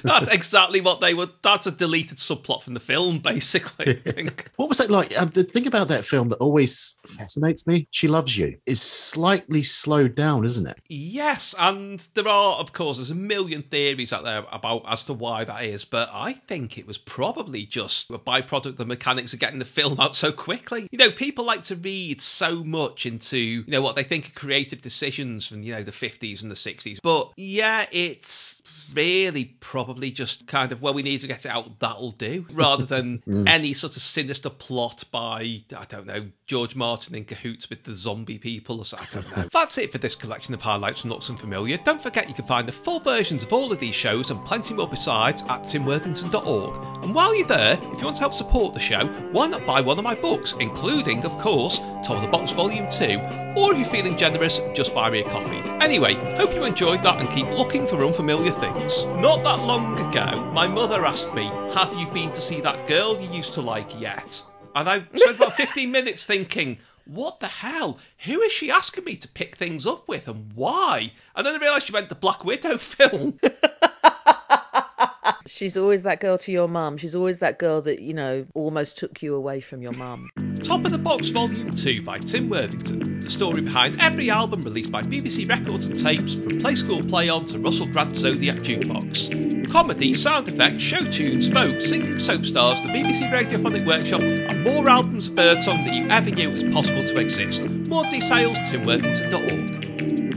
That's exactly what they were. That's a deleted subplot from the film, basically. What was that like? Um, the thing about that film that always fascinates me, She Loves You, is slightly slowed down, isn't it? Yes, and there are, of course, there's a million theories out there about as to why that is, but I think it was probably just a byproduct of the mechanics of getting the film out so quickly. You know, people like to read so much into, you know, what they think are creative decisions from, you know, the 50s and the 60s. But yeah, it's really probably just kind of, well, we need to get it out, that'll do, rather than Mm. any sort of sinister plot by, I don't know, George Martin in cahoots with the zombie people or something. I don't know. That's it for this collection of highlights from Looks Unfamiliar. Don't forget you can find the full versions of all of these shows and plenty more besides at timworthington.org. And while you're there, if you want to help support the show, why not buy one of my books, including, of course, Top of the Box Volume 2, or if you're feeling generous, just buy me a coffee. Anyway, hope you enjoyed that and keep looking for unfamiliar things. Not that long ago, my mother asked me, Have you been to see that girl you used to like yet? And I spent about 15 minutes thinking, what the hell? Who is she asking me to pick things up with and why? And then I realised she meant the Black Widow film. She's always that girl to your mum. She's always that girl that, you know, almost took you away from your mum. Top of the Box Volume 2 by Tim Worthington. The story behind every album released by BBC Records and Tapes, from Play School Play On to Russell Grant's Zodiac Jukebox. Comedy, sound effects, show tunes, folk, singing soap stars, the BBC Radiophonic Workshop, and more albums of Birdsong than you ever knew was possible to exist. More details, timworthington.org.